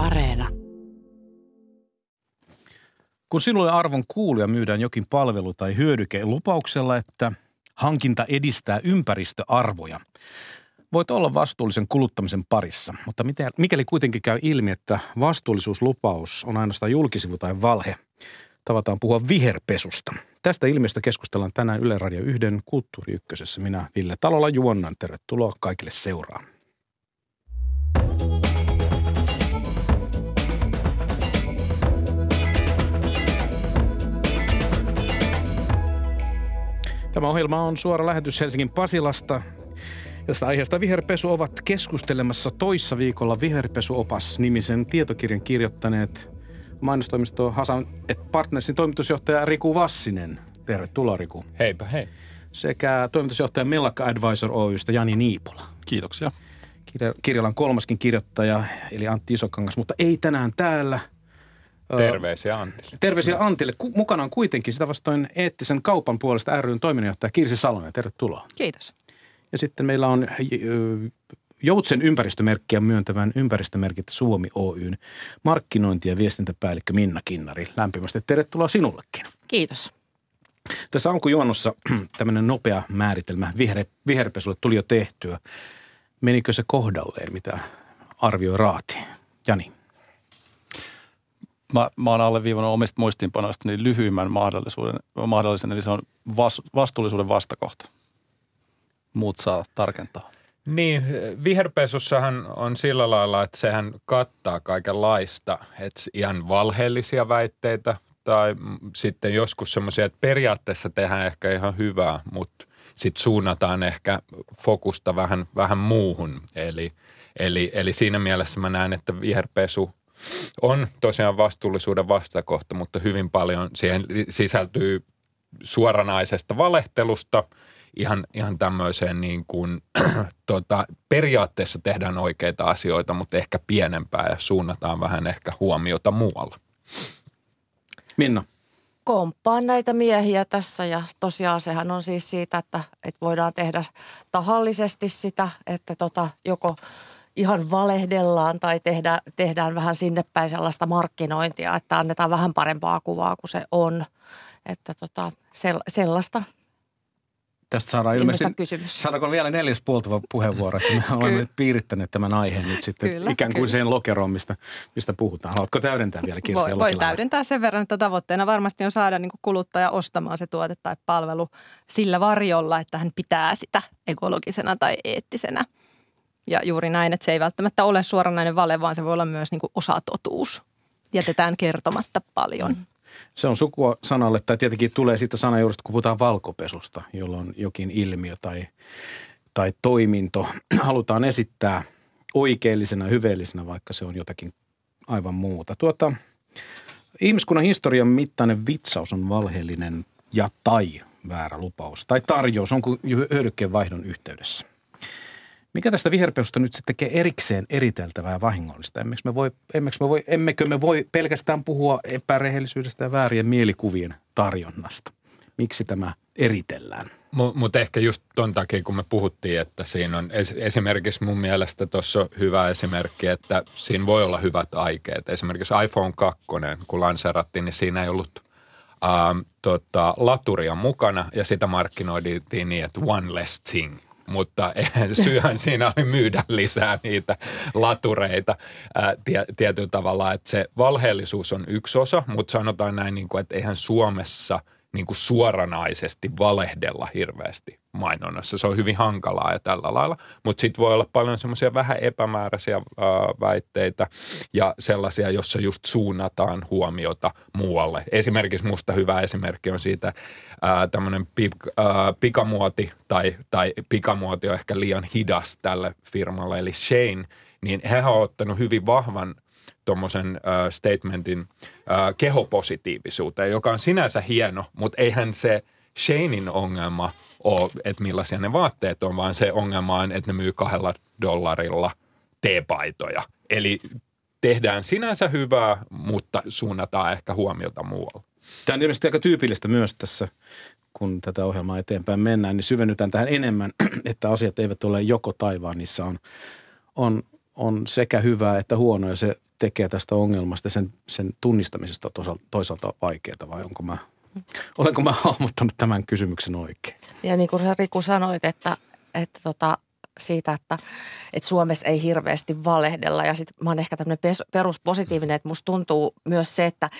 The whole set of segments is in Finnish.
Areena. Kun sinulle arvon kuulija myydään jokin palvelu tai hyödyke lupauksella, että hankinta edistää ympäristöarvoja, voit olla vastuullisen kuluttamisen parissa. Mutta mikäli kuitenkin käy ilmi, että vastuullisuuslupaus on ainoastaan julkisivu tai valhe, tavataan puhua viherpesusta. Tästä ilmiöstä keskustellaan tänään Yle Radio 1 Kulttuuri Ykkösessä. Minä Ville Talolla juonnan. Tervetuloa kaikille seuraan. Tämä ohjelma on suora lähetys Helsingin Pasilasta. Tästä aiheesta viherpesu ovat keskustelemassa toissa viikolla Viherpesuopas-nimisen tietokirjan kirjoittaneet mainostoimisto Hasan et Partnersin toimitusjohtaja Riku Vassinen. Tervetuloa Riku. Heipä hei. Sekä toimitusjohtaja Mellakka Advisor Oystä Jani Niipola. Kiitoksia. Kirjalan kolmaskin kirjoittaja, eli Antti Isokangas, mutta ei tänään täällä – Terveisiä Antille. Terveisiä Antille. Mukana on kuitenkin sitä vastoin eettisen kaupan puolesta ryn toiminnanjohtaja Kirsi Salonen. Tervetuloa. Kiitos. Ja sitten meillä on Joutsen ympäristömerkkiä myöntävän ympäristömerkit Suomi Oyn markkinointi- ja viestintäpäällikkö Minna Kinnari. Lämpimästi tervetuloa sinullekin. Kiitos. Tässä alkujuonnossa tämmöinen nopea määritelmä viher, viherpesulle tuli jo tehtyä. Menikö se kohdalleen, mitä arvioi Raati? Jani mä, mä oon alleviivannut omista muistiinpanoista niin lyhyimmän mahdollisuuden, mahdollisen, eli se on vas, vastuullisuuden vastakohta. Muut saa tarkentaa. Niin, viherpesussahan on sillä lailla, että sehän kattaa kaikenlaista, että ihan valheellisia väitteitä tai sitten joskus semmoisia, että periaatteessa tehdään ehkä ihan hyvää, mutta sitten suunnataan ehkä fokusta vähän, vähän muuhun. Eli, eli, eli siinä mielessä mä näen, että viherpesu – on tosiaan vastuullisuuden vastakohta, mutta hyvin paljon siihen sisältyy suoranaisesta valehtelusta ihan, ihan tämmöiseen niin kuin, tota, periaatteessa tehdään oikeita asioita, mutta ehkä pienempää ja suunnataan vähän ehkä huomiota muualla. Minna. Komppaan näitä miehiä tässä ja tosiaan sehän on siis siitä, että, että voidaan tehdä tahallisesti sitä, että tota, joko – ihan valehdellaan tai tehdä, tehdään vähän sinne päin sellaista markkinointia, että annetaan vähän parempaa kuvaa kuin se on. Että tota, sellaista Tästä saadaan ilmeisesti, kysymys. saadaanko vielä neljäs puoltava puheenvuoro, että me olemme nyt piirittäneet tämän aiheen nyt sitten kyllä, ikään kuin kyllä. siihen lokeroon, mistä, mistä puhutaan. Haluatko täydentää vielä Kirsi Voi, voi täydentää sen verran, että tavoitteena varmasti on saada niin kuluttaja ostamaan se tuote tai palvelu sillä varjolla, että hän pitää sitä ekologisena tai eettisenä – ja juuri näin, että se ei välttämättä ole suoranainen vale, vaan se voi olla myös niin kuin osatotuus. Jätetään kertomatta paljon. Mm. Se on sukua sanalle, tai tietenkin tulee siitä sana juuri, kun puhutaan valkopesusta, jolloin jokin ilmiö tai, tai toiminto halutaan esittää oikeellisena, hyveellisenä, vaikka se on jotakin aivan muuta. Tuota, ihmiskunnan historian mittainen vitsaus on valheellinen ja tai väärä lupaus tai tarjous on kuin hyödykkeen vaihdon yhteydessä. Mikä tästä viherpesusta nyt sitten tekee erikseen eriteltävää vahingollista? Emmekö me voi, emmekö me voi, emmekö me voi pelkästään puhua epärehellisyydestä ja väärien mielikuvien tarjonnasta? Miksi tämä eritellään? Mutta mut ehkä just ton takia, kun me puhuttiin, että siinä on es, esimerkiksi mun mielestä tuossa on hyvä esimerkki, että siinä voi olla hyvät aikeet. Esimerkiksi iPhone 2, kun lanseerattiin, niin siinä ei ollut ähm, tota, laturia mukana ja sitä markkinoitiin niin, että one less thing – mutta syyhän siinä oli myydä lisää niitä latureita. Ää, tie, tietyllä tavalla, että se valheellisuus on yksi osa, mutta sanotaan näin, niin kuin, että eihän Suomessa niin kuin suoranaisesti valehdella hirveästi mainonnassa. Se on hyvin hankalaa ja tällä lailla, mutta sitten voi olla paljon semmoisia vähän epämääräisiä ää, väitteitä ja sellaisia, jossa just suunnataan huomiota muualle. Esimerkiksi musta hyvä esimerkki on siitä tämmöinen pik, pikamuoti tai, tai pikamuoti on ehkä liian hidas tälle firmalle, eli Shane, niin he on ottanut hyvin vahvan tuommoisen äh, statementin äh, kehopositiivisuuteen, joka on sinänsä hieno, mutta eihän se Shanein ongelma – ole, että millaisia ne vaatteet on, vaan se ongelma on, että ne myy kahdella dollarilla teepaitoja. Eli tehdään sinänsä hyvää, mutta suunnataan ehkä huomiota muualla. Tämä on ilmeisesti aika tyypillistä myös tässä, kun tätä ohjelmaa eteenpäin mennään, niin syvennytään tähän enemmän, että asiat eivät ole joko taivaan, niissä on, on, on sekä hyvää että huonoa ja se tekee tästä ongelmasta sen, sen tunnistamisesta toisaalta, toisaalta vaikeaa vai onko mä, olenko mä hahmottanut tämän kysymyksen oikein? Ja niin kuin Riku sanoit, että, että tota, siitä, että, että Suomessa ei hirveästi valehdella ja sitten mä oon ehkä tämmöinen peruspositiivinen, että musta tuntuu myös se, että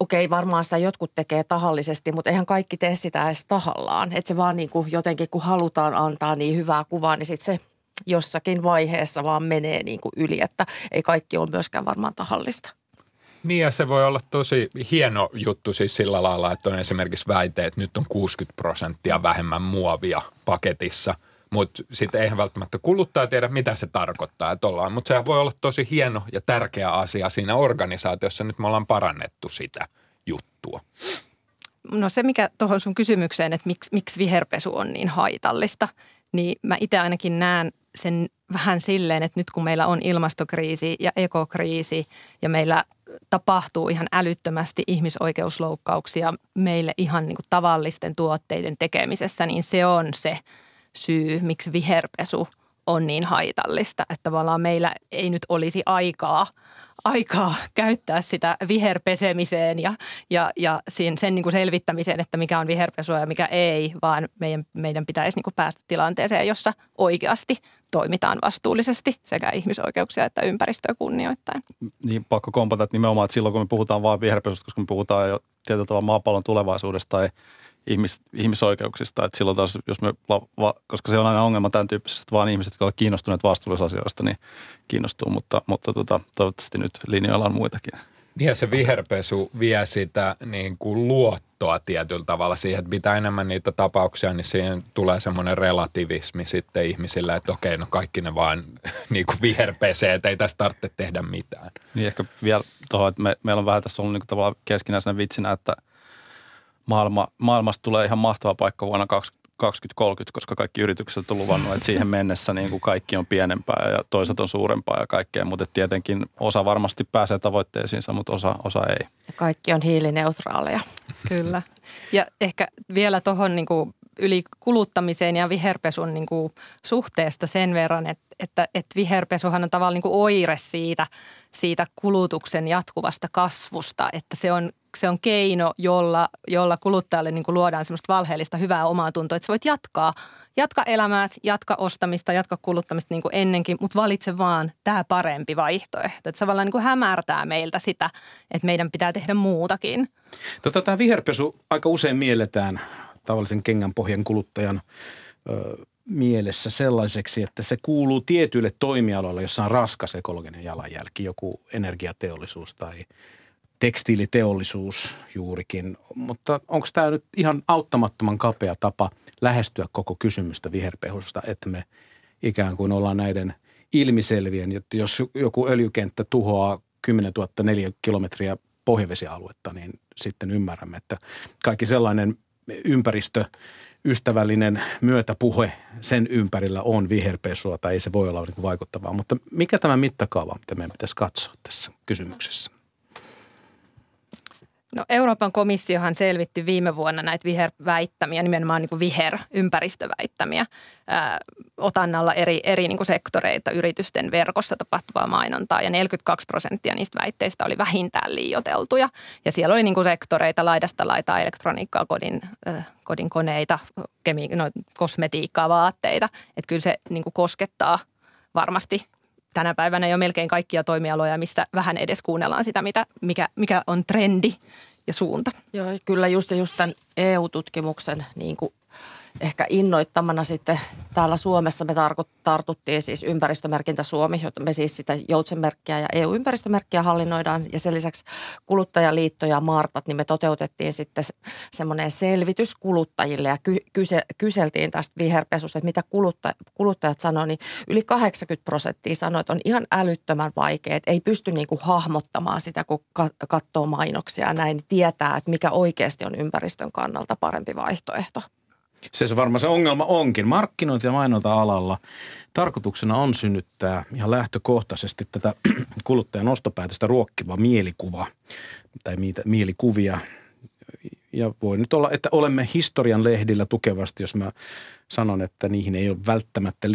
okei, varmaan sitä jotkut tekee tahallisesti, mutta eihän kaikki tee sitä edes tahallaan. Että se vaan niin kuin jotenkin, kun halutaan antaa niin hyvää kuvaa, niin sitten se jossakin vaiheessa vaan menee niin kuin yli, että ei kaikki ole myöskään varmaan tahallista. Niin ja se voi olla tosi hieno juttu siis sillä lailla, että on esimerkiksi väite, että nyt on 60 prosenttia vähemmän muovia paketissa – mutta sitten eihän välttämättä kuluttaja tiedä, mitä se tarkoittaa, että ollaan. Mutta se voi olla tosi hieno ja tärkeä asia siinä organisaatiossa. Nyt me ollaan parannettu sitä juttua. No se, mikä tuohon sun kysymykseen, että miksi, miksi viherpesu on niin haitallista, niin mä itse ainakin näen sen vähän silleen, että nyt kun meillä on ilmastokriisi ja ekokriisi ja meillä tapahtuu ihan älyttömästi ihmisoikeusloukkauksia meille ihan niin kuin tavallisten tuotteiden tekemisessä, niin se on se – syy, miksi viherpesu on niin haitallista. Että tavallaan meillä ei nyt olisi aikaa, aikaa käyttää sitä viherpesemiseen ja, ja, ja sen, sen niin kuin selvittämiseen, että mikä on viherpesua ja mikä ei, vaan meidän, meidän pitäisi niin kuin päästä tilanteeseen, jossa oikeasti toimitaan vastuullisesti sekä ihmisoikeuksia että ympäristöä kunnioittain. Niin pakko kompata, että nimenomaan, että silloin kun me puhutaan vain viherpesusta, koska me puhutaan jo tietyllä tavalla maapallon tulevaisuudesta tai – ihmis, ihmisoikeuksista. Että silloin taas, jos me, koska se on aina ongelma tämän tyyppisessä, että vaan ihmiset, jotka ovat kiinnostuneet vastuullisasioista, niin kiinnostuu. Mutta, mutta tota, toivottavasti nyt linjoilla on muitakin. Niin ja se viherpesu vie sitä niin kuin luottoa tietyllä tavalla siihen, että mitä enemmän niitä tapauksia, niin siihen tulee semmoinen relativismi sitten ihmisille, että okei, no kaikki ne vaan niin kuin viherpesee, että ei tässä tarvitse tehdä mitään. Niin ehkä vielä tuohon, että me, meillä on vähän tässä ollut niin kuin tavallaan keskinäisenä vitsinä, että – maailma, maailmasta tulee ihan mahtava paikka vuonna 2030, koska kaikki yritykset on luvannut, että siihen mennessä niin kuin kaikki on pienempää ja toiset on suurempaa ja kaikkea, mutta tietenkin osa varmasti pääsee tavoitteisiinsa, mutta osa, osa ei. Ja kaikki on hiilineutraaleja. Kyllä. Ja ehkä vielä tuohon niin kuluttamiseen ja viherpesun niin kuin suhteesta sen verran, että, että, että viherpesuhan on tavallaan niin kuin oire siitä, siitä kulutuksen jatkuvasta kasvusta, että se on se on keino, jolla, jolla kuluttajalle niin kuin luodaan semmoista valheellista hyvää omaa tuntoa, että sä voit jatkaa, jatka elämääsi, jatka ostamista, jatka kuluttamista niin kuin ennenkin, mutta valitse vaan tämä parempi vaihtoehto. Että se tavallaan niin kuin hämärtää meiltä sitä, että meidän pitää tehdä muutakin. Tota, tämä viherpesu aika usein mielletään tavallisen kengän pohjan kuluttajan ö, mielessä sellaiseksi, että se kuuluu tietyille toimialoille, jossa on raskas ekologinen jalanjälki, joku energiateollisuus tai – tekstiiliteollisuus juurikin. Mutta onko tämä nyt ihan auttamattoman kapea tapa lähestyä koko kysymystä viherpehusta, että me ikään kuin ollaan näiden ilmiselvien, että jos joku öljykenttä tuhoaa 10 000 kilometriä pohjavesialuetta, niin sitten ymmärrämme, että kaikki sellainen ympäristö ystävällinen myötäpuhe sen ympärillä on viherpesua tai ei se voi olla niin vaikuttavaa. Mutta mikä tämä mittakaava, mitä meidän pitäisi katsoa tässä kysymyksessä? No Euroopan komissiohan selvitti viime vuonna näitä viherväittämiä, nimenomaan niin kuin viherympäristöväittämiä ää, otannalla eri, eri niin kuin sektoreita yritysten verkossa tapahtuvaa mainontaa. Ja 42 prosenttia niistä väitteistä oli vähintään liioteltuja. Ja siellä oli niin kuin sektoreita laidasta laitaa elektroniikkaa, kodin, kodin koneita, kemi- no, kosmetiikkaa, vaatteita. Että kyllä se niin kuin koskettaa varmasti tänä päivänä jo melkein kaikkia toimialoja, missä vähän edes kuunnellaan sitä, mitä, mikä, mikä on trendi ja suunta. Joo, kyllä just, just tämän EU-tutkimuksen niin kuin ehkä innoittamana sitten täällä Suomessa me tartuttiin siis ympäristömerkintä Suomi, jota me siis sitä joutsenmerkkiä ja EU-ympäristömerkkiä hallinnoidaan ja sen lisäksi kuluttajaliitto ja Martat, niin me toteutettiin sitten semmoinen selvitys kuluttajille ja ky- kyse- kyseltiin tästä viherpesusta, että mitä kulutta- kuluttajat sanoo, niin yli 80 prosenttia sanoi, että on ihan älyttömän vaikea, että ei pysty niin kuin hahmottamaan sitä, kun katsoo mainoksia ja näin, niin tietää, että mikä oikeasti on ympäristön kannalta parempi vaihtoehto. Se se varmaan se ongelma onkin. Markkinointi- ja mainonta-alalla tarkoituksena on synnyttää ihan lähtökohtaisesti tätä kuluttajan ostopäätöstä ruokkiva mielikuva tai mielikuvia. Ja voi nyt olla, että olemme historian lehdillä tukevasti, jos mä sanon, että niihin ei ole välttämättä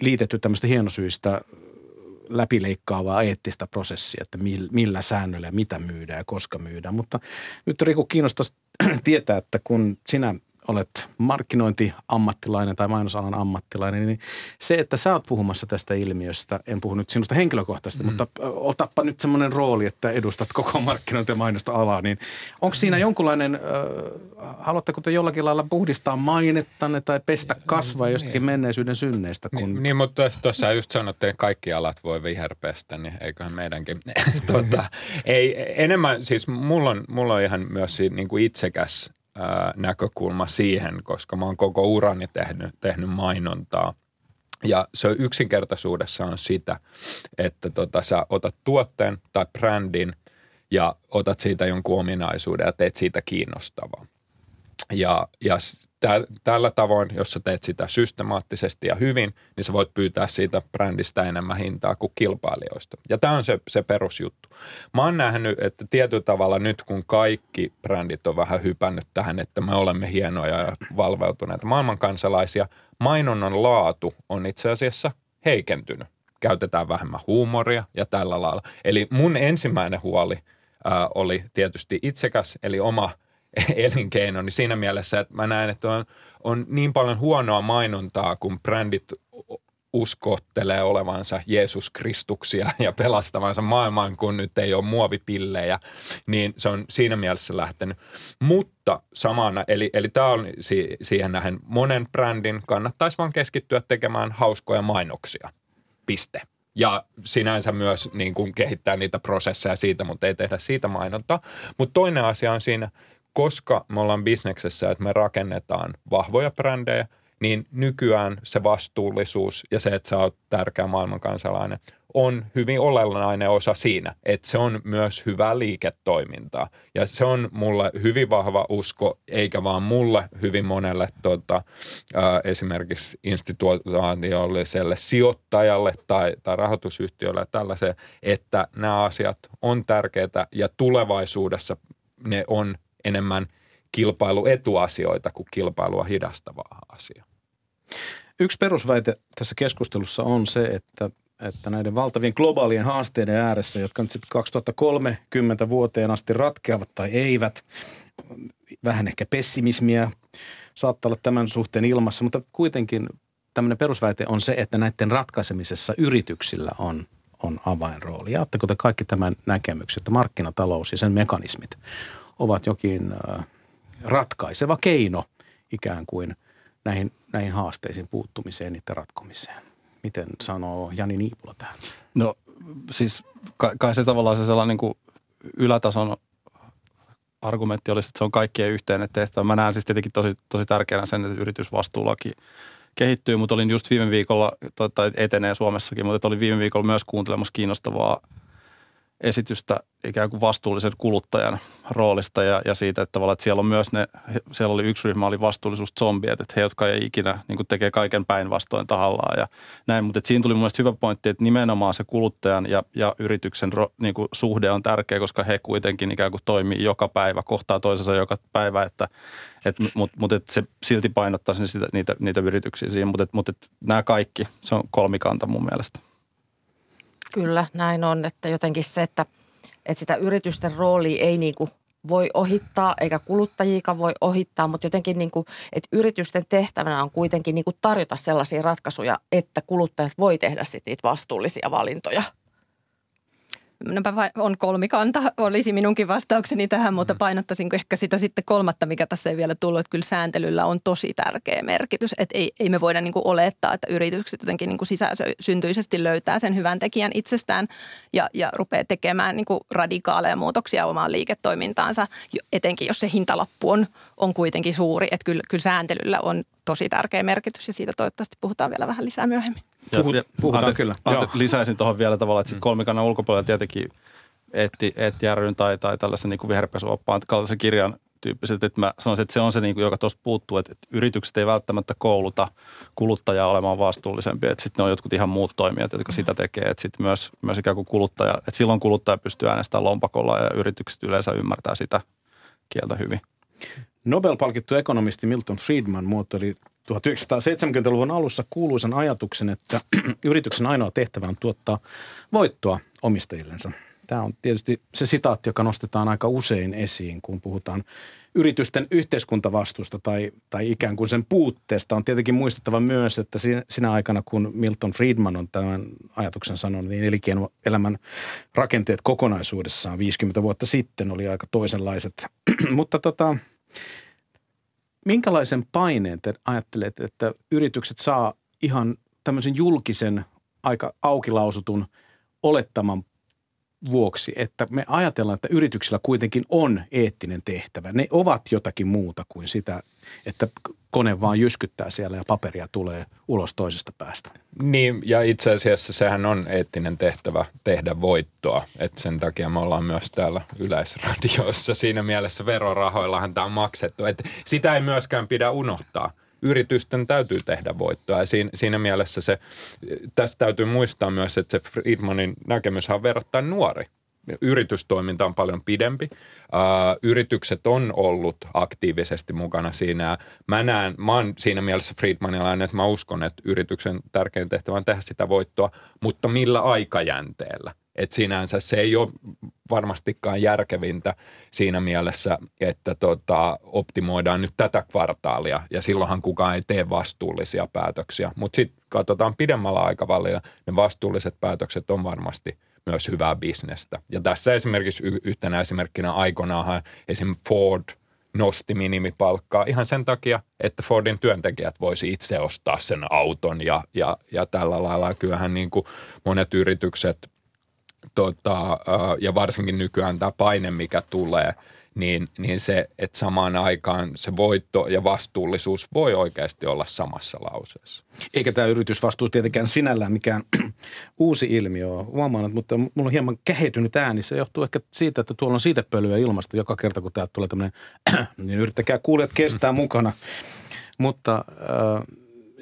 liitetty, tämmöistä hienosyistä läpileikkaavaa eettistä prosessia, että millä säännöillä mitä myydään ja koska myydään. Mutta nyt Riku kiinnostaisi tietää, että kun sinä olet markkinointiammattilainen tai mainosalan ammattilainen, niin se, että sä oot puhumassa tästä ilmiöstä, en puhu nyt sinusta henkilökohtaisesti, mm. mutta otappa nyt semmoinen rooli, että edustat koko markkinointi- ja mainosta alaa, niin onko siinä mm. jonkunlainen, äh, haluatteko te jollakin lailla puhdistaa mainettanne tai pestä kasvaa niin. jostakin menneisyyden synneistä? Kun... Niin, niin, mutta tuossa just sanottiin, että kaikki alat voi viherpestä, niin eiköhän meidänkin. tuota, ei, enemmän, siis mulla on, mulla on ihan myös niin kuin itsekäs näkökulma siihen, koska mä oon koko urani tehnyt, tehnyt mainontaa. Ja se yksinkertaisuudessa on sitä, että tota, sä otat tuotteen tai brändin ja otat siitä jonkun ominaisuuden ja teet siitä kiinnostavaa. Ja, ja tä, tällä tavoin, jos sä teet sitä systemaattisesti ja hyvin, niin sä voit pyytää siitä brändistä enemmän hintaa kuin kilpailijoista. Ja tämä on se, se perusjuttu. Mä oon nähnyt, että tietyllä tavalla nyt kun kaikki brändit on vähän hypännyt tähän, että me olemme hienoja ja valveutuneita maailmankansalaisia, mainonnan laatu on itse asiassa heikentynyt. Käytetään vähemmän huumoria ja tällä lailla. Eli mun ensimmäinen huoli ää, oli tietysti itsekäs, eli oma – elinkeino, niin siinä mielessä, että mä näen, että on, on niin paljon huonoa mainontaa, kun brändit uskottelee olevansa Jeesus Kristuksia ja pelastavansa maailman, kun nyt ei ole muovipillejä, niin se on siinä mielessä lähtenyt. Mutta samana, eli, eli tämä on si, siihen nähden monen brändin kannattaisi vaan keskittyä tekemään hauskoja mainoksia. Piste. Ja sinänsä myös niin kuin kehittää niitä prosesseja siitä, mutta ei tehdä siitä mainontaa. Mutta toinen asia on siinä, koska me ollaan bisneksessä, että me rakennetaan vahvoja brändejä, niin nykyään se vastuullisuus ja se, että sä oot tärkeä maailmankansalainen, on hyvin olennainen osa siinä, että se on myös hyvää liiketoimintaa. Ja se on mulle hyvin vahva usko, eikä vaan mulle, hyvin monelle tota, ää, esimerkiksi institutionaaliselle sijoittajalle tai, tai rahoitusyhtiölle tällaiseen, että nämä asiat on tärkeitä ja tulevaisuudessa ne on enemmän kilpailuetuasioita kuin kilpailua hidastavaa asiaa. Yksi perusväite tässä keskustelussa on se, että, että näiden valtavien globaalien haasteiden ääressä, jotka nyt sitten 2030 vuoteen asti ratkeavat tai eivät, vähän ehkä pessimismiä saattaa olla tämän suhteen ilmassa, mutta kuitenkin tämmöinen perusväite on se, että näiden ratkaisemisessa yrityksillä on, on avainrooli. Jaatteko te kaikki tämän näkemyksen, että markkinatalous ja sen mekanismit ovat jokin ratkaiseva keino ikään kuin näihin, näihin haasteisiin puuttumiseen, niiden ratkomiseen. Miten sanoo Jani Niipula tähän? No siis kai, kai se tavallaan se sellainen niin kuin ylätason argumentti olisi, että se on kaikkien yhteinen tehtävä. Mä näen siis tietenkin tosi, tosi tärkeänä sen, että yritysvastuulaki kehittyy, mutta olin just viime viikolla, tai etenee Suomessakin, mutta olin viime viikolla myös kuuntelemassa kiinnostavaa esitystä ikään kuin vastuullisen kuluttajan roolista ja, ja siitä, että että siellä on myös ne, siellä oli yksi ryhmä, oli vastuullisuus zombiet, että he, jotka ei ikinä niin kuin tekee kaiken päinvastoin tahallaan ja näin. Mutta siinä tuli mun hyvä pointti, että nimenomaan se kuluttajan ja, ja yrityksen ro, niin kuin suhde on tärkeä, koska he kuitenkin ikään kuin toimii joka päivä, kohtaa toisensa joka päivä, että et, mutta mut, et se silti painottaa sitä, niitä, niitä yrityksiä siihen, mutta mut, et nämä kaikki, se on kolmikanta mun mielestä. Kyllä, näin on, että jotenkin se, että, että sitä yritysten roolia ei niin kuin voi ohittaa, eikä kuluttajiika voi ohittaa, mutta jotenkin niin kuin, että yritysten tehtävänä on kuitenkin niin kuin tarjota sellaisia ratkaisuja, että kuluttajat voi tehdä sitten niitä vastuullisia valintoja – on kolmikanta, olisi minunkin vastaukseni tähän, mutta mm. painottaisin ehkä sitä sitten kolmatta, mikä tässä ei vielä tullut, että kyllä sääntelyllä on tosi tärkeä merkitys. Että ei, ei me voida niin kuin olettaa, että yritykset jotenkin niin kuin sisäsyntyisesti löytää sen hyvän tekijän itsestään ja, ja rupeaa tekemään niin kuin radikaaleja muutoksia omaan liiketoimintaansa, etenkin jos se hintalappu on, on kuitenkin suuri. Että kyllä, kyllä sääntelyllä on tosi tärkeä merkitys ja siitä toivottavasti puhutaan vielä vähän lisää myöhemmin. Puhut, ja, puhutaan ante, kyllä. Ante, lisäisin tuohon vielä tavallaan, että mm. kolmikannan ulkopuolella tietenkin etti, etti ryn tai, tai tällaisen niin viherpesuoppaan kaltaisen kirjan tyyppiset, että mä sanoisin, että se on se, niin kuin, joka tuosta puuttuu, että, että yritykset ei välttämättä kouluta kuluttajaa olemaan vastuullisempia, että sitten ne on jotkut ihan muut toimijat, jotka sitä tekee, että sitten myös, myös ikään kuin kuluttaja, että silloin kuluttaja pystyy äänestämään lompakolla ja yritykset yleensä ymmärtää sitä kieltä hyvin. Nobel-palkittu ekonomisti Milton Friedman muotoili 1970-luvun alussa kuuluisan ajatuksen, että yrityksen ainoa tehtävä on tuottaa voittoa omistajillensa. Tämä on tietysti se sitaatti, joka nostetaan aika usein esiin, kun puhutaan yritysten yhteiskuntavastuusta tai, tai ikään kuin sen puutteesta. On tietenkin muistettava myös, että sinä aikana, kun Milton Friedman on tämän ajatuksen sanonut, niin elinkeinoelämän rakenteet kokonaisuudessaan 50 vuotta sitten oli aika toisenlaiset. Mutta tota, minkälaisen paineen te ajattelette, että yritykset saa ihan tämmöisen julkisen, aika aukilausutun olettaman vuoksi, että me ajatellaan, että yrityksillä kuitenkin on eettinen tehtävä. Ne ovat jotakin muuta kuin sitä, että kone vaan jyskyttää siellä ja paperia tulee ulos toisesta päästä. Niin, ja itse asiassa sehän on eettinen tehtävä tehdä voittoa. että sen takia me ollaan myös täällä yleisradiossa. Siinä mielessä verorahoillahan tämä on maksettu. Et sitä ei myöskään pidä unohtaa – yritysten täytyy tehdä voittoa. Ja siinä, siinä mielessä se, tästä täytyy muistaa myös, että se Friedmanin näkemys on verrattain nuori. Yritystoiminta on paljon pidempi. Yritykset on ollut aktiivisesti mukana siinä. Mä näen, mä oon siinä mielessä Friedmanilainen, että mä uskon, että yrityksen tärkein tehtävä on tehdä sitä voittoa, mutta millä aikajänteellä? että sinänsä se ei ole varmastikaan järkevintä siinä mielessä, että tota, optimoidaan nyt tätä kvartaalia ja silloinhan kukaan ei tee vastuullisia päätöksiä. Mutta sitten katsotaan pidemmällä aikavälillä, ne vastuulliset päätökset on varmasti myös hyvää bisnestä. Ja tässä esimerkiksi yhtenä esimerkkinä aikoinaan esim. Ford nosti minimipalkkaa ihan sen takia, että Fordin työntekijät voisi itse ostaa sen auton ja, ja, ja tällä lailla. Kyllähän niin kuin monet yritykset tota, ja varsinkin nykyään tämä paine, mikä tulee, niin, niin se, että samaan aikaan se voitto ja vastuullisuus voi oikeasti olla samassa lauseessa. Eikä tämä yritysvastuus tietenkään sinällään mikään uusi ilmiö ole huomannut, mutta mulla on hieman kähetynyt ääni. Se johtuu ehkä siitä, että tuolla on siitepölyä ilmasta joka kerta, kun täältä tulee tämmöinen, niin yrittäkää kuulijat kestää mukana. Mutta äh,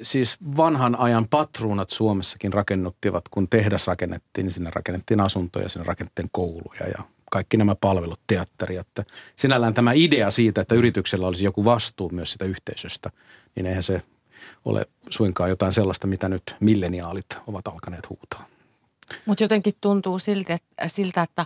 siis vanhan ajan patruunat Suomessakin rakennuttivat, kun tehdas rakennettiin, niin sinne rakennettiin asuntoja, sinne rakennettiin kouluja ja kaikki nämä palvelut, teatteri. Että sinällään tämä idea siitä, että yrityksellä olisi joku vastuu myös sitä yhteisöstä, niin eihän se ole suinkaan jotain sellaista, mitä nyt milleniaalit ovat alkaneet huutaa. Mutta jotenkin tuntuu siltä, siltä että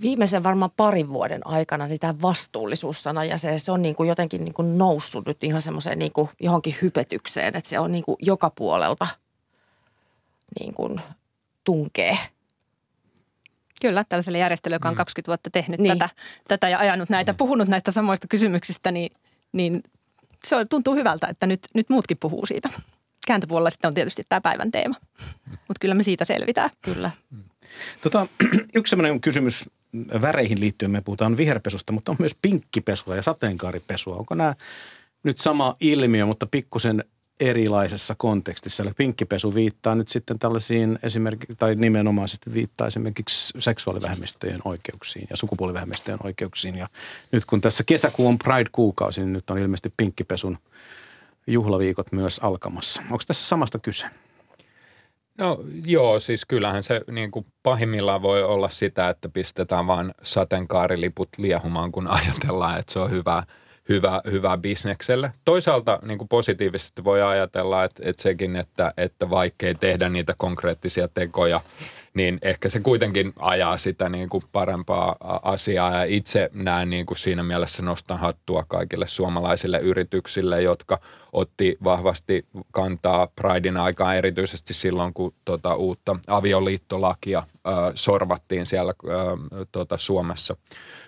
viimeisen varmaan parin vuoden aikana niin tämä vastuullisuussana ja se, se on niin kuin jotenkin niin kuin noussut nyt ihan semmoiseen niin kuin johonkin hypetykseen, että se on niin kuin joka puolelta niin kuin tunkee. Kyllä, tällaiselle järjestelylle, joka on 20 mm. vuotta tehnyt niin. tätä, tätä ja ajanut näitä, puhunut näistä samoista kysymyksistä, niin, niin se on, tuntuu hyvältä, että nyt, nyt muutkin puhuu siitä. Kääntöpuolella sitten on tietysti tämä päivän teema, mutta kyllä me siitä selvitään. Kyllä. Tota, yksi sellainen kysymys väreihin liittyen me puhutaan viherpesusta, mutta on myös pinkkipesua ja sateenkaaripesua. Onko nämä nyt sama ilmiö, mutta pikkusen erilaisessa kontekstissa. Eli pinkkipesu viittaa nyt sitten tällaisiin esimerkiksi, tai nimenomaisesti viittaa esimerkiksi seksuaalivähemmistöjen oikeuksiin ja sukupuolivähemmistöjen oikeuksiin. Ja nyt kun tässä kesäkuu on Pride-kuukausi, niin nyt on ilmeisesti pinkkipesun juhlaviikot myös alkamassa. Onko tässä samasta kyse? No joo, siis kyllähän se niin kuin pahimmillaan voi olla sitä, että pistetään vain sateenkaariliput liehumaan, kun ajatellaan, että se on hyvä, hyvä, hyvä bisnekselle. Toisaalta niin kuin positiivisesti voi ajatella, että, että sekin, että, että vaikkei tehdä niitä konkreettisia tekoja – niin ehkä se kuitenkin ajaa sitä niin kuin parempaa asiaa. Ja itse näen niin kuin siinä mielessä nostan hattua kaikille suomalaisille yrityksille, jotka otti vahvasti kantaa Pridein aikaan, erityisesti silloin, kun tota uutta avioliittolakia äh, sorvattiin siellä äh, tota Suomessa,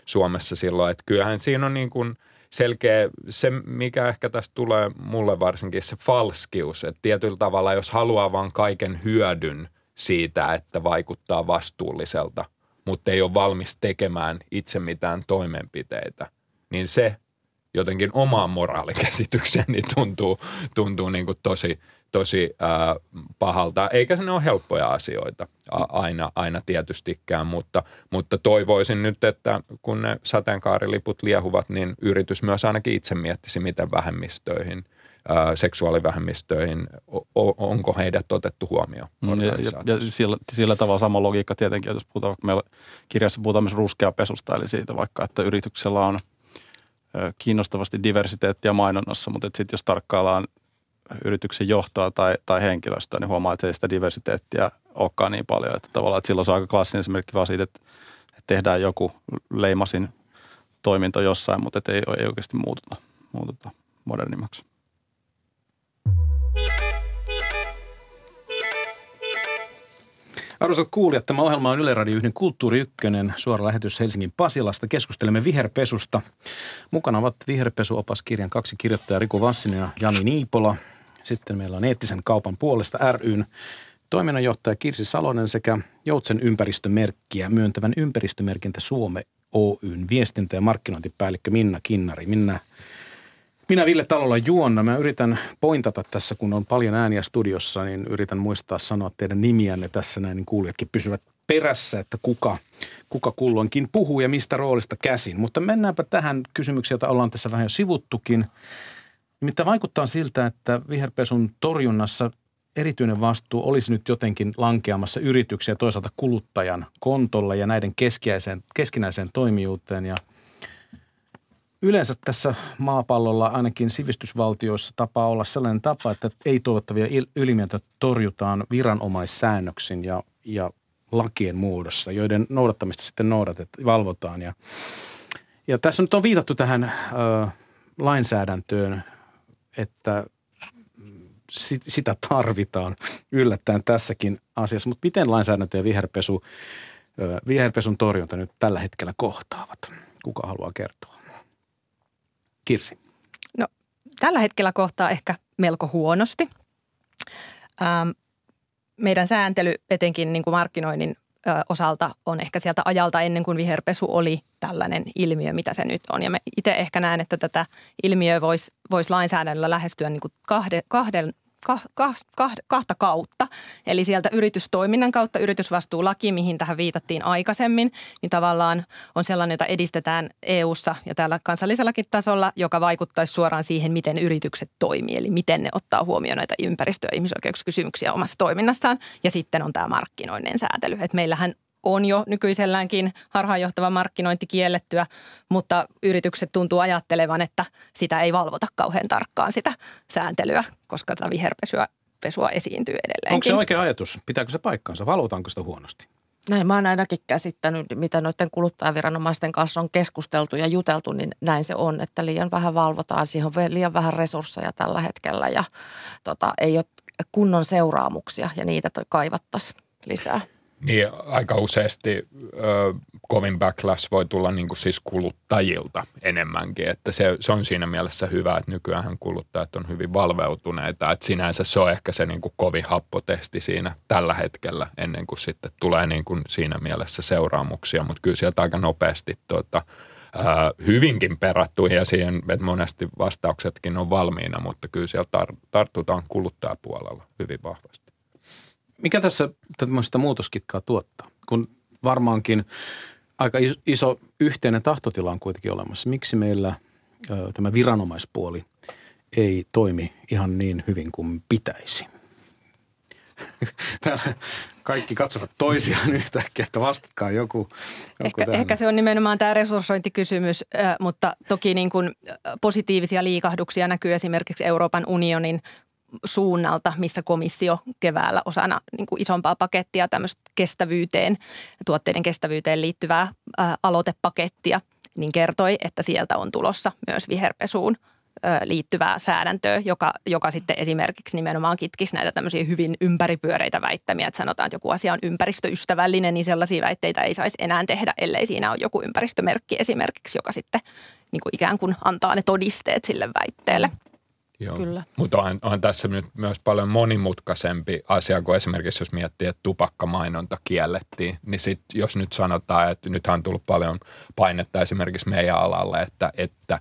Suomessa silloin. Että kyllähän siinä on niin kuin selkeä, se mikä ehkä tästä tulee mulle varsinkin se falskius, että tietyllä tavalla jos haluaa vaan kaiken hyödyn – siitä, että vaikuttaa vastuulliselta, mutta ei ole valmis tekemään itse mitään toimenpiteitä, niin se jotenkin omaan moraalikäsitykseeni tuntuu, tuntuu niin kuin tosi, tosi ää, pahalta. Eikä ne ole helppoja asioita a, aina, aina tietystikään, mutta, mutta toivoisin nyt, että kun ne sateenkaariliput liehuvat, niin yritys myös ainakin itse miettisi, miten vähemmistöihin – seksuaalivähemmistöihin, onko heidät otettu huomioon mm, ja, ja, ja sillä, sillä tavalla sama logiikka tietenkin, jos puhutaan, meillä kirjassa puhutaan myös ruskeapesusta, eli siitä vaikka, että yrityksellä on kiinnostavasti diversiteettiä mainonnassa, mutta sitten jos tarkkaillaan yrityksen johtoa tai, tai henkilöstöä, niin huomaa, että ei sitä diversiteettiä olekaan niin paljon. Että tavallaan että silloin se on aika klassinen esimerkki vaan siitä, että, että tehdään joku leimasin toiminto jossain, mutta ei, ei oikeasti muututa, muututa modernimmaksi. Arvoisat kuulijat, tämä ohjelma on Yle Radio 1 Kulttuuri Ykkönen, suora lähetys Helsingin Pasilasta. Keskustelemme viherpesusta. Mukana ovat viherpesuopaskirjan kaksi kirjoittajaa Riku Vassinen ja Jani Niipola. Sitten meillä on Eettisen kaupan puolesta ryn toiminnanjohtaja Kirsi Salonen sekä Joutsen ympäristömerkkiä myöntävän ympäristömerkintä Suome Oyn viestintä- ja markkinointipäällikkö Minna Kinnari. Minna, minä Ville Talolla juonna. Mä yritän pointata tässä, kun on paljon ääniä studiossa, niin yritän muistaa sanoa teidän nimiänne tässä näin, niin kuulijatkin pysyvät perässä, että kuka, kuka kulloinkin puhuu ja mistä roolista käsin. Mutta mennäänpä tähän kysymykseen, jota ollaan tässä vähän jo sivuttukin. Mitä vaikuttaa siltä, että viherpesun torjunnassa erityinen vastuu olisi nyt jotenkin lankeamassa yrityksiä toisaalta kuluttajan kontolle ja näiden keskinäiseen, keskinäiseen toimijuuteen ja – yleensä tässä maapallolla, ainakin sivistysvaltioissa, tapaa olla sellainen tapa, että ei-toivottavia ilmiöitä torjutaan viranomaissäännöksin ja, ja lakien muodossa, joiden noudattamista sitten noudatet, valvotaan. Ja, ja tässä nyt on viitattu tähän ö, lainsäädäntöön, että sit, sitä tarvitaan yllättäen tässäkin asiassa. Mutta miten lainsäädäntö ja viherpesu, ö, viherpesun torjunta nyt tällä hetkellä kohtaavat? Kuka haluaa kertoa? Kirsi? No tällä hetkellä kohtaa ehkä melko huonosti. Ähm, meidän sääntely etenkin niin kuin markkinoinnin osalta on ehkä sieltä ajalta ennen kuin viherpesu oli tällainen ilmiö, mitä se nyt on. Ja me itse ehkä näen, että tätä ilmiöä voisi vois lainsäädännöllä lähestyä niin kuin kahde, kahden, ka, ka, ka, kahta kautta. Eli sieltä yritystoiminnan kautta yritysvastuulaki, mihin tähän viitattiin aikaisemmin, niin tavallaan on sellainen, jota edistetään EU-ssa ja täällä kansallisellakin tasolla, joka vaikuttaisi suoraan siihen, miten yritykset toimii, eli miten ne ottaa huomioon näitä ympäristö- ja ihmisoikeuskysymyksiä omassa toiminnassaan. Ja sitten on tämä markkinoinnin säätely. että meillähän on jo nykyiselläänkin harhaanjohtava markkinointi kiellettyä, mutta yritykset tuntuu ajattelevan, että sitä ei valvota kauhean tarkkaan sitä sääntelyä, koska tätä viherpesua pesua esiintyy edelleenkin. Onko se oikea ajatus? Pitääkö se paikkaansa? Valvotaanko sitä huonosti? Näin mä oon ainakin käsittänyt, mitä noiden kuluttajaviranomaisten kanssa on keskusteltu ja juteltu, niin näin se on, että liian vähän valvotaan. Siihen on liian vähän resursseja tällä hetkellä ja tota, ei ole kunnon seuraamuksia ja niitä kaivattaisiin lisää. Niin aika useasti ö, kovin backlash voi tulla niin kuin siis kuluttajilta enemmänkin, että se, se on siinä mielessä hyvä, että nykyään kuluttajat on hyvin valveutuneita, että sinänsä se on ehkä se niin kuin kovin happotesti siinä tällä hetkellä ennen kuin sitten tulee niin kuin siinä mielessä seuraamuksia, mutta kyllä sieltä aika nopeasti tuota, ö, hyvinkin perattu ja siihen, että monesti vastauksetkin on valmiina, mutta kyllä sieltä tar- tartutaan kuluttajapuolella hyvin vahvasti. Mikä tässä tämmöistä muutoskitkaa tuottaa? Kun varmaankin aika iso yhteinen tahtotila on kuitenkin olemassa. Miksi meillä ö, tämä viranomaispuoli ei toimi ihan niin hyvin kuin pitäisi? Täällä kaikki katsovat toisiaan yhtäkkiä, että vastatkaa joku. joku ehkä, ehkä se on nimenomaan tämä resurssointikysymys, mutta toki niin kuin positiivisia liikahduksia näkyy esimerkiksi Euroopan unionin suunnalta, missä komissio keväällä osana niin kuin isompaa pakettia tämmöistä kestävyyteen, tuotteiden kestävyyteen liittyvää ää, aloitepakettia, niin kertoi, että sieltä on tulossa myös viherpesuun liittyvää säädäntöä, joka, joka sitten esimerkiksi nimenomaan kitkisi näitä tämmöisiä hyvin ympäripyöreitä väittämiä, että sanotaan, että joku asia on ympäristöystävällinen, niin sellaisia väitteitä ei saisi enää tehdä, ellei siinä ole joku ympäristömerkki esimerkiksi, joka sitten niin kuin ikään kuin antaa ne todisteet sille väitteelle. Joo. Kyllä. Mutta on, on tässä nyt myös paljon monimutkaisempi asia kuin esimerkiksi jos miettii, että tupakkamainonta kiellettiin, niin sit jos nyt sanotaan, että nythän on tullut paljon painetta esimerkiksi meidän alalle, että, että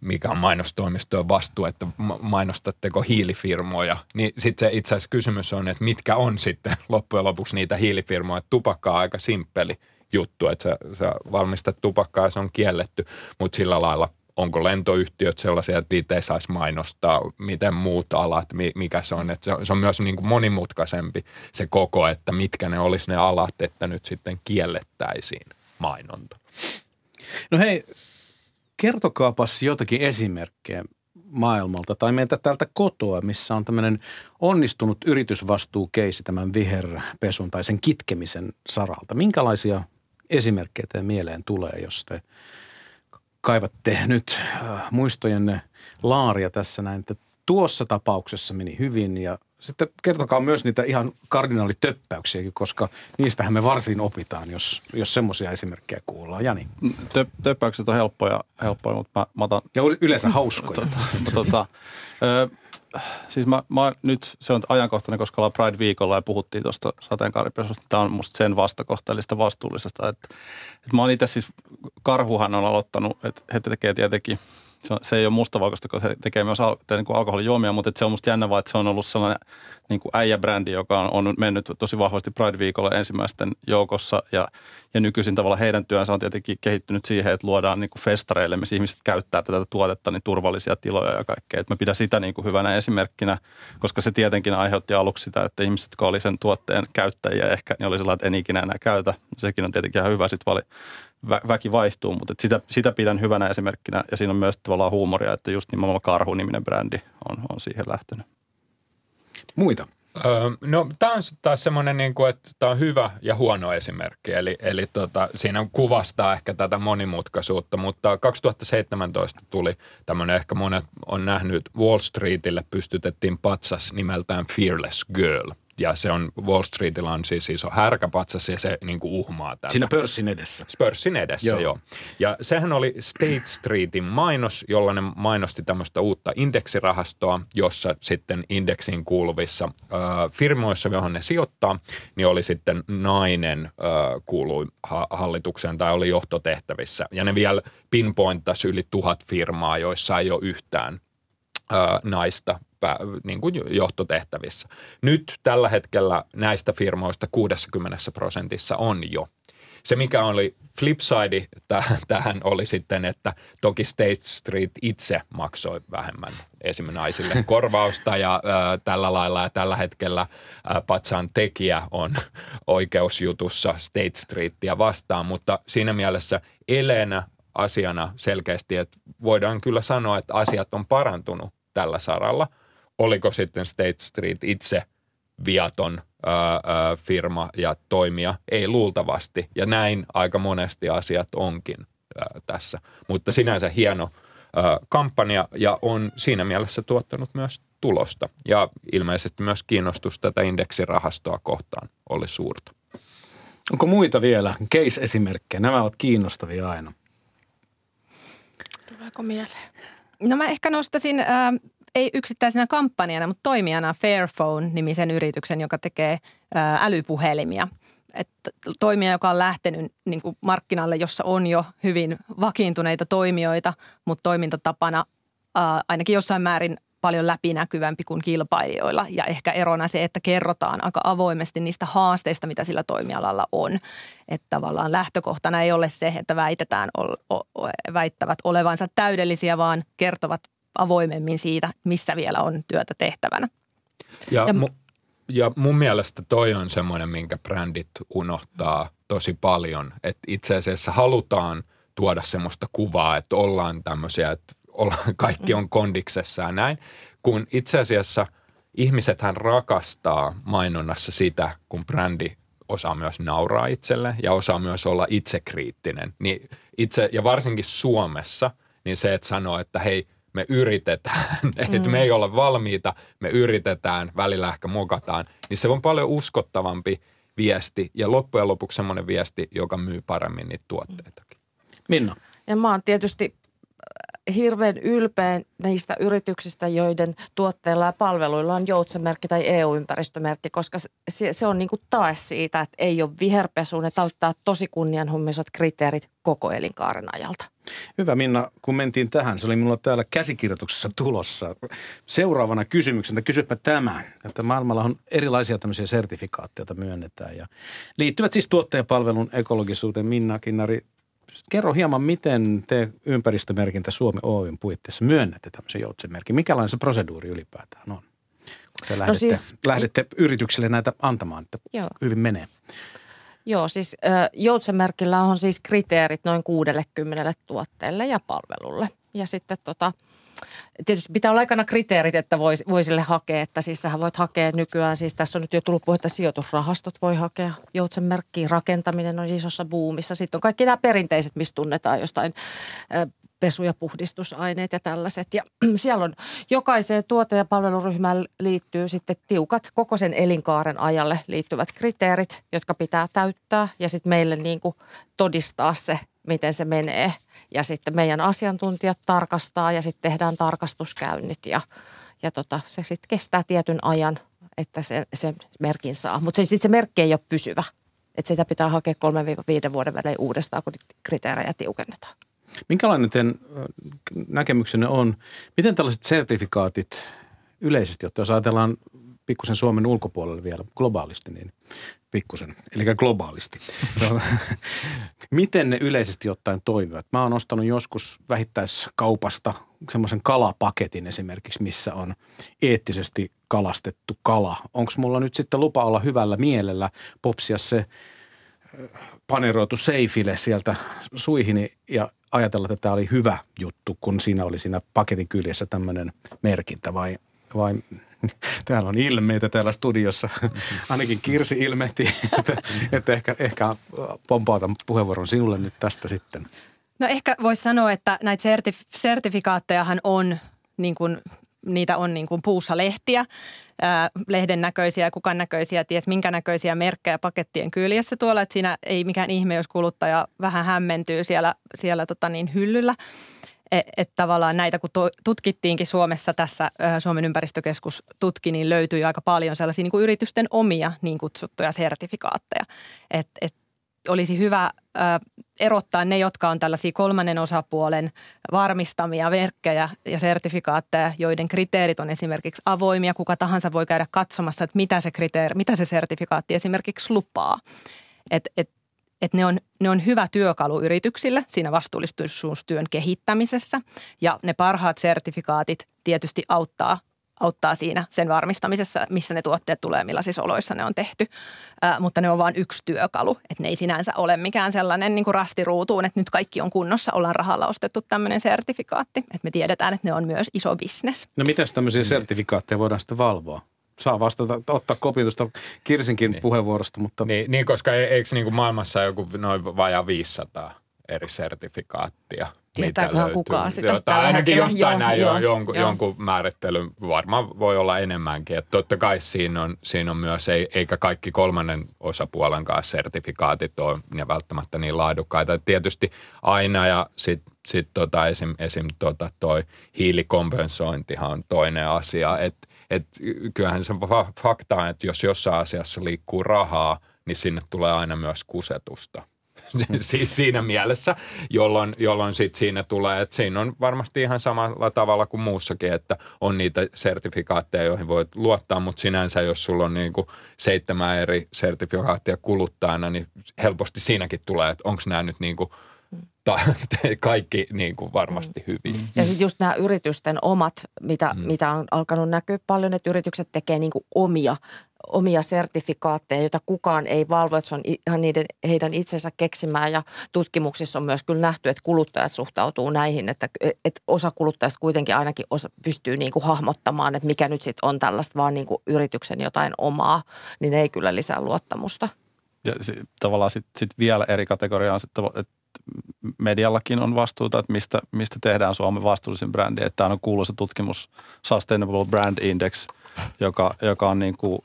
mikä on mainostoimistojen vastuu, että mainostatteko hiilifirmoja, niin sitten se itse asiassa kysymys on, että mitkä on sitten loppujen lopuksi niitä hiilifirmoja. Tupakka on aika simppeli juttu, että sä, sä valmistat tupakkaa ja se on kielletty, mutta sillä lailla onko lentoyhtiöt sellaisia, että niitä ei saisi mainostaa, miten muut alat, mikä se on. Että se, on se on myös niin kuin monimutkaisempi se koko, että mitkä ne olisi ne alat, että nyt sitten kiellettäisiin mainonta. No hei, kertokaapas jotakin esimerkkejä. maailmalta tai meiltä täältä kotoa, missä on tämmöinen onnistunut yritysvastuukeisi tämän viherpesun tai sen kitkemisen saralta. Minkälaisia esimerkkejä teidän mieleen tulee, jos te kaivatte nyt äh, muistojen laaria tässä näin, että tuossa tapauksessa meni hyvin ja sitten kertokaa myös niitä ihan kardinaalitöppäyksiäkin, koska niistähän me varsin opitaan, jos, jos semmoisia esimerkkejä kuullaan. Jani. Tö, töppäykset on helppoja, helppoja mutta mä, mä otan... Ja yleensä hauskoja. tota, tota, ö, siis mä, mä, nyt se on ajankohtainen, koska ollaan Pride-viikolla ja puhuttiin tuosta sateenkaaripesusta. Tämä on musta sen vastakohtaisesta vastuullisesta. Että, että mä oon itse siis, Karhuhan on aloittanut, että he tekee tietenkin – se, se ei ole mustavalkoista, koska se tekee myös al, niin kuin alkoholijuomia, mutta se on musta jännä vaan, että se on ollut sellainen niin kuin äijäbrändi, joka on, on mennyt tosi vahvasti Pride-viikolla ensimmäisten joukossa ja, ja nykyisin tavalla heidän työnsä on tietenkin kehittynyt siihen, että luodaan niin kuin festareille, missä ihmiset käyttää tätä tuotetta, niin turvallisia tiloja ja kaikkea. Et mä pidän sitä niin kuin hyvänä esimerkkinä, koska se tietenkin aiheutti aluksi sitä, että ihmiset, jotka oli sen tuotteen käyttäjiä ehkä, niin oli sellainen, että en ikinä enää käytä. Sekin on tietenkin ihan hyvä sitten vali, vä, väki vaihtuu, mutta sitä, sitä pidän hyvänä esimerkkinä ja siinä on myös tavallaan huumoria, että just nimenomaan Karhu-niminen brändi on, on siihen lähtenyt. Muita? Öö, no tämä on taas semmoinen, niin että tämä on hyvä ja huono esimerkki, eli, eli tota, siinä kuvastaa ehkä tätä monimutkaisuutta, mutta 2017 tuli tämmöinen, ehkä monet on nähnyt, Wall Streetille pystytettiin patsas nimeltään Fearless Girl – ja se on Wall Streetillä on siis iso härkäpatsas ja se niin kuin uhmaa tätä. Siinä pörssin edessä. Pörssin edessä, joo. joo. Ja sehän oli State Streetin mainos, jolla ne mainosti tämmöistä uutta indeksirahastoa, jossa sitten indeksiin kuuluvissa äh, firmoissa, johon ne sijoittaa, niin oli sitten nainen äh, kuului ha- hallitukseen tai oli johtotehtävissä. Ja ne vielä pinpointtasi yli tuhat firmaa, joissa ei ole yhtään naista niin kuin johtotehtävissä. Nyt tällä hetkellä näistä firmoista 60 prosentissa on jo. Se, mikä oli flipside tähän oli sitten, että toki State Street itse maksoi vähemmän esimerkiksi naisille korvausta ja ä, tällä lailla ja tällä hetkellä ä, Patsan tekijä on oikeusjutussa State Streetia vastaan, mutta siinä mielessä eleenä asiana selkeästi, että voidaan kyllä sanoa, että asiat on parantunut tällä saralla – oliko sitten State Street itse viaton ää, ää, firma ja toimija? Ei luultavasti. Ja näin aika monesti asiat onkin ää, tässä. Mutta sinänsä hieno ää, kampanja ja on siinä mielessä tuottanut myös tulosta. Ja ilmeisesti myös kiinnostus tätä indeksirahastoa kohtaan oli suurta. Onko muita vielä case-esimerkkejä? Nämä ovat kiinnostavia aina. Tuleeko mieleen? No mä ehkä nostasin äh, ei yksittäisenä kampanjana, mutta toimijana Fairphone-nimisen yrityksen, joka tekee älypuhelimia. Että toimija, joka on lähtenyt niin kuin markkinalle, jossa on jo hyvin vakiintuneita toimijoita, mutta toimintatapana ainakin jossain määrin paljon läpinäkyvämpi kuin kilpailijoilla. Ja ehkä erona se, että kerrotaan aika avoimesti niistä haasteista, mitä sillä toimialalla on. Että tavallaan lähtökohtana ei ole se, että väitetään, väittävät olevansa täydellisiä, vaan kertovat avoimemmin siitä, missä vielä on työtä tehtävänä. Ja, ja, mu- ja mun mielestä toi on semmoinen, minkä brändit unohtaa tosi paljon. Että itse asiassa halutaan tuoda semmoista kuvaa, että ollaan tämmöisiä, että ollaan, kaikki on kondiksessa ja näin. Kun itse asiassa ihmisethän rakastaa mainonnassa sitä, kun brändi osaa myös nauraa itselle ja osaa myös olla itsekriittinen. Niin itse, ja varsinkin Suomessa, niin se, että sanoo, että hei – me yritetään, mm. että me ei olla valmiita, me yritetään, välillä ehkä mokataan, niin se on paljon uskottavampi viesti ja loppujen lopuksi semmoinen viesti, joka myy paremmin niitä tuotteitakin. Minna. Ja mä oon tietysti hirveän ylpeä niistä yrityksistä, joiden tuotteilla ja palveluilla on joutsenmerkki tai EU-ympäristömerkki, koska se, se on niin kuin tae siitä, että ei ole viherpesu. Ne täyttää tosi kunnianhimmiset kriteerit koko elinkaaren ajalta. Hyvä Minna, kun mentiin tähän, se oli minulla täällä käsikirjoituksessa tulossa. Seuraavana kysymyksenä kysypä tämä, että maailmalla on erilaisia tämmöisiä sertifikaatteja, myönnetään ja liittyvät siis tuotteen palvelun ekologisuuteen. Minna Kinnari, kerro hieman, miten te ympäristömerkintä Suomi Oyn puitteissa myönnätte tämmöisen joutsenmerkin? Mikälainen se proseduuri ylipäätään on? Kun te no lähdette, siis, lähdette yrityksille näitä antamaan, että joo. hyvin menee. Joo, siis joutsenmerkillä on siis kriteerit noin 60 tuotteelle ja palvelulle. Ja sitten tota, tietysti pitää olla aikana kriteerit, että voi, voi sille hakea. Että siis sähän voit hakea nykyään, siis tässä on nyt jo tullut puhetta, sijoitusrahastot voi hakea. Joutsenmerkkiin rakentaminen on isossa buumissa. Sitten on kaikki nämä perinteiset, mistä tunnetaan jostain pesu- ja puhdistusaineet ja tällaiset. Ja siellä on jokaiseen tuote- ja palveluryhmään liittyy sitten tiukat koko sen elinkaaren ajalle liittyvät kriteerit, jotka pitää täyttää ja sitten meille niin kuin todistaa se, miten se menee. Ja sitten meidän asiantuntijat tarkastaa ja sitten tehdään tarkastuskäynnit ja, ja tota, se sitten kestää tietyn ajan, että se, se merkin saa. Mutta sitten se merkki ei ole pysyvä. Että sitä pitää hakea 3-5 vuoden välein uudestaan, kun kriteerejä tiukennetaan. Minkälainen teidän näkemyksenne on? Miten tällaiset sertifikaatit yleisesti, jos ajatellaan pikkusen Suomen ulkopuolelle vielä globaalisti, niin pikkusen, eli globaalisti. Miten ne yleisesti ottaen toimivat? Mä oon ostanut joskus vähittäiskaupasta semmoisen kalapaketin esimerkiksi, missä on eettisesti kalastettu kala. Onko mulla nyt sitten lupa olla hyvällä mielellä, popsia se paneroitu seifille sieltä suihini ja ajatella, että tämä oli hyvä juttu, kun siinä oli siinä paketin kyljessä tämmöinen merkintä vai, vai täällä on ilmeitä täällä studiossa. Ainakin Kirsi ilmehti, että, että ehkä, ehkä pompautan puheenvuoron sinulle nyt tästä sitten. No ehkä voisi sanoa, että näitä sertif- sertifikaattejahan on niin kuin niitä on niin kuin puussa lehtiä, ää, lehden näköisiä kukan näköisiä, ties minkä näköisiä merkkejä pakettien kyljessä tuolla. Että siinä ei mikään ihme, jos kuluttaja vähän hämmentyy siellä, siellä tota niin hyllyllä. Että et tavallaan näitä, kun tutkittiinkin Suomessa tässä, Suomen ympäristökeskus tutki, niin löytyi aika paljon sellaisia niin kuin yritysten omia niin kutsuttuja sertifikaatteja. Että et olisi hyvä erottaa ne, jotka on tällaisia kolmannen osapuolen varmistamia verkkejä ja sertifikaatteja, joiden kriteerit on esimerkiksi avoimia. Kuka tahansa voi käydä katsomassa, että mitä se, kriteeri, mitä se sertifikaatti esimerkiksi lupaa. Et, et, et ne, on, ne on hyvä työkalu yrityksille siinä vastuullisuustyön kehittämisessä ja ne parhaat sertifikaatit tietysti auttaa auttaa siinä sen varmistamisessa, missä ne tuotteet tulee, millaisissa oloissa ne on tehty. Ää, mutta ne on vain yksi työkalu, että ne ei sinänsä ole mikään sellainen niin kuin rastiruutuun, että nyt kaikki on kunnossa, ollaan rahalla ostettu tämmöinen sertifikaatti. Että me tiedetään, että ne on myös iso bisnes. No miten tämmöisiä sertifikaatteja voidaan sitten valvoa? Saa vastata, ottaa kopitusta Kirsinkin niin. puheenvuorosta. Mutta... Niin, niin koska e- eikö niin kuin maailmassa joku noin vajaa 500 eri sertifikaattia – Tietääköhän kukaan sitä Joo, tai ainakin jostain näin jo, jonkun, jo. jonkun määrittelyn varmaan voi olla enemmänkin. Että totta kai siinä on, siinä on myös, ei, eikä kaikki kolmannen osapuolenkaan sertifikaatit ole ja välttämättä niin laadukkaita. Et tietysti aina ja sitten sit tota esim, esim tota toi hiilikompensointihan on toinen asia. Että et kyllähän se fakta on, että jos jossain asiassa liikkuu rahaa, niin sinne tulee aina myös kusetusta. siinä mielessä, jolloin, jolloin sit siinä tulee, että siinä on varmasti ihan samalla tavalla kuin muussakin, että on niitä sertifikaatteja, joihin voit luottaa, mutta sinänsä jos sulla on niin kuin seitsemän eri sertifikaattia kuluttajana, niin helposti siinäkin tulee, että onko nämä nyt niin kuin ta- kaikki niin kuin varmasti hyvin. Ja sitten just nämä yritysten omat, mitä, mm. mitä on alkanut näkyä paljon, että yritykset tekee niin kuin omia omia sertifikaatteja, joita kukaan ei valvo, että se on ihan niiden, heidän itsensä keksimää ja tutkimuksissa on myös kyllä nähty, että kuluttajat suhtautuu näihin, että, että osa kuluttajista kuitenkin ainakin osa pystyy niin kuin hahmottamaan, että mikä nyt sitten on tällaista vaan niin kuin yrityksen jotain omaa, niin ei kyllä lisää luottamusta. Ja se, tavallaan sitten sit vielä eri kategoria on sitten, että mediallakin on vastuuta, että mistä, mistä tehdään Suomen vastuullisin brändi. Että on kuuluisa tutkimus Sustainable Brand Index, joka, joka on niin kuin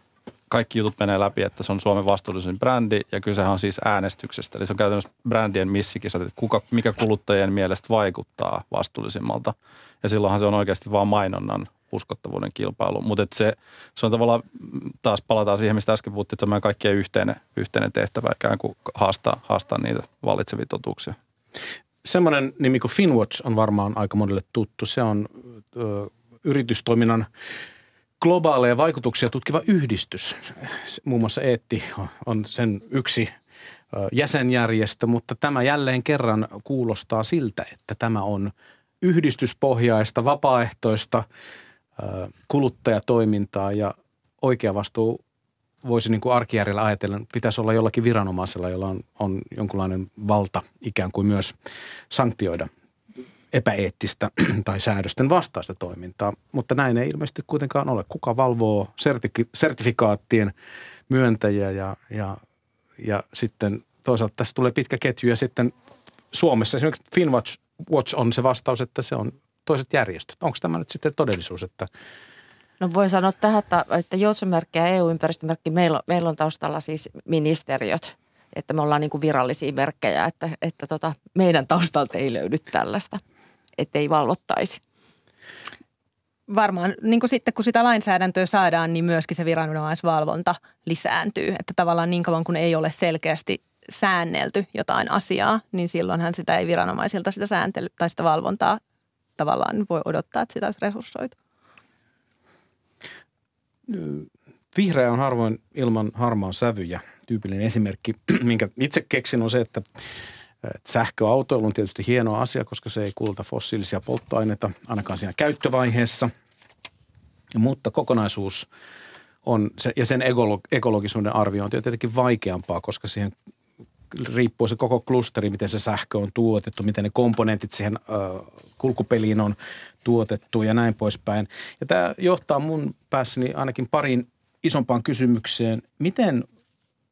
kaikki jutut menee läpi, että se on Suomen vastuullisin brändi ja kysehän on siis äänestyksestä. Eli se on käytännössä brändien missikisat, että kuka, mikä kuluttajien mielestä vaikuttaa vastuullisimmalta. Ja silloinhan se on oikeasti vain mainonnan uskottavuuden kilpailu. Mutta se, se on tavallaan, taas palataan siihen, mistä äsken puhuttiin, että tämä kaikkien yhteinen, yhteinen tehtävä ikään kuin haastaa, haastaa niitä vallitsevia totuuksia. Semmoinen nimi kuin Finwatch on varmaan aika monelle tuttu. Se on ö, yritystoiminnan globaaleja vaikutuksia tutkiva yhdistys. Muun muassa Eetti on sen yksi jäsenjärjestö, mutta tämä jälleen kerran kuulostaa siltä, että tämä on yhdistyspohjaista, vapaaehtoista kuluttajatoimintaa ja oikea vastuu voisi niin kuin arkijärjellä ajatellen, pitäisi olla jollakin viranomaisella, jolla on, on jonkunlainen valta ikään kuin myös sanktioida epäeettistä tai säädösten vastaista toimintaa, mutta näin ei ilmeisesti kuitenkaan ole. Kuka valvoo sertifik- sertifikaattien myöntäjiä ja, ja, ja sitten toisaalta tässä tulee pitkä ketju ja sitten Suomessa esimerkiksi Finwatch Watch on se vastaus, että se on toiset järjestöt. Onko tämä nyt sitten todellisuus, että No voi sanoa tähän, että, että Joutsenmerkki ja EU-ympäristömerkki, meillä, meillä on taustalla siis ministeriöt, että me ollaan niin kuin virallisia merkkejä, että, että tota, meidän taustalta ei löydy tällaista, ettei valvottaisi. Varmaan niin kuin sitten kun sitä lainsäädäntöä saadaan, niin myöskin se viranomaisvalvonta lisääntyy. Että tavallaan niin kauan kun ei ole selkeästi säännelty jotain asiaa, niin silloinhan sitä ei viranomaisilta sitä sääntely tai sitä valvontaa tavallaan voi odottaa, että sitä olisi resurssoitu. Vihreä on harvoin ilman harmaan sävyjä. Tyypillinen esimerkki, minkä itse keksin, on se, että sähköautoilu on tietysti hieno asia, koska se ei kulta fossiilisia polttoaineita ainakaan siinä käyttövaiheessa. Mutta kokonaisuus on, ja sen ekologisuuden arviointi on tietenkin vaikeampaa, koska siihen riippuu se koko klusteri, miten se sähkö on tuotettu, miten ne komponentit siihen kulkupeliin on tuotettu ja näin poispäin. Ja tämä johtaa mun päässäni ainakin parin isompaan kysymykseen. Miten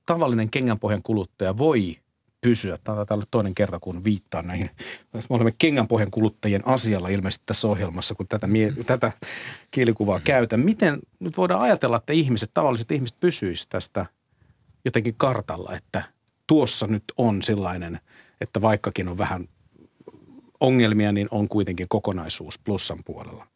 tavallinen kengänpohjan kuluttaja voi pysyä? Tämä on toinen kerta, kun viittaan näihin. Me olemme kengänpohjan kuluttajien asialla ilmeisesti tässä ohjelmassa, kun tätä, mie- tätä kielikuvaa käytän. Miten nyt voidaan ajatella, että ihmiset, tavalliset ihmiset pysyisivät tästä jotenkin kartalla, että tuossa nyt on sellainen, että vaikkakin on vähän ongelmia, niin on kuitenkin kokonaisuus plussan puolella.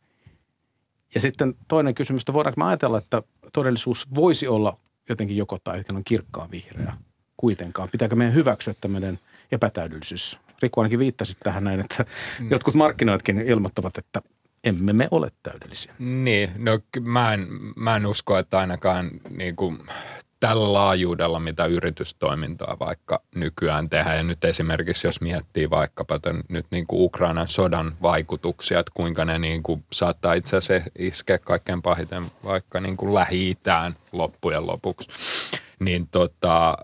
Ja sitten toinen kysymys, että voidaanko me ajatella, että todellisuus voisi olla jotenkin joko tai on kirkkaan vihreä kuitenkaan. Pitääkö meidän hyväksyä tämmöinen epätäydellisyys? Riku ainakin viittasi tähän näin, että mm. jotkut markkinoitkin ilmoittavat, että emme me ole täydellisiä. Niin, no mä en, mä en usko, että ainakaan niin kuin tällä laajuudella, mitä yritystoimintaa vaikka nykyään tehdään. Ja nyt esimerkiksi, jos miettii vaikkapa tämän, nyt niin kuin Ukrainan sodan vaikutuksia, että kuinka ne niin kuin saattaa itse asiassa iskeä kaikkein pahiten vaikka niin kuin Lähi-Itään loppujen lopuksi. Niin tota,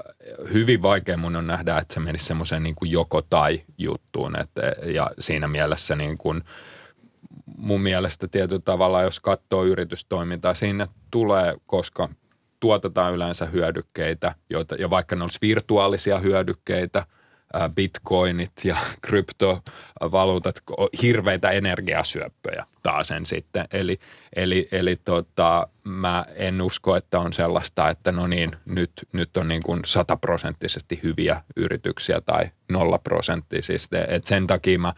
hyvin vaikea mun on nähdä, että se menisi semmoiseen niin kuin joko tai juttuun. Että, ja siinä mielessä niin kuin, mun mielestä tietyllä tavalla, jos katsoo yritystoimintaa, siinä tulee, koska tuotetaan yleensä hyödykkeitä, joita, ja vaikka ne olisi virtuaalisia hyödykkeitä, bitcoinit ja kryptovaluutat, hirveitä energiasyöppöjä sen sitten. Eli, eli, eli tota, mä en usko, että on sellaista, että no niin, nyt, nyt on niin kuin sataprosenttisesti hyviä yrityksiä tai nollaprosenttisesti. Et sen takia mä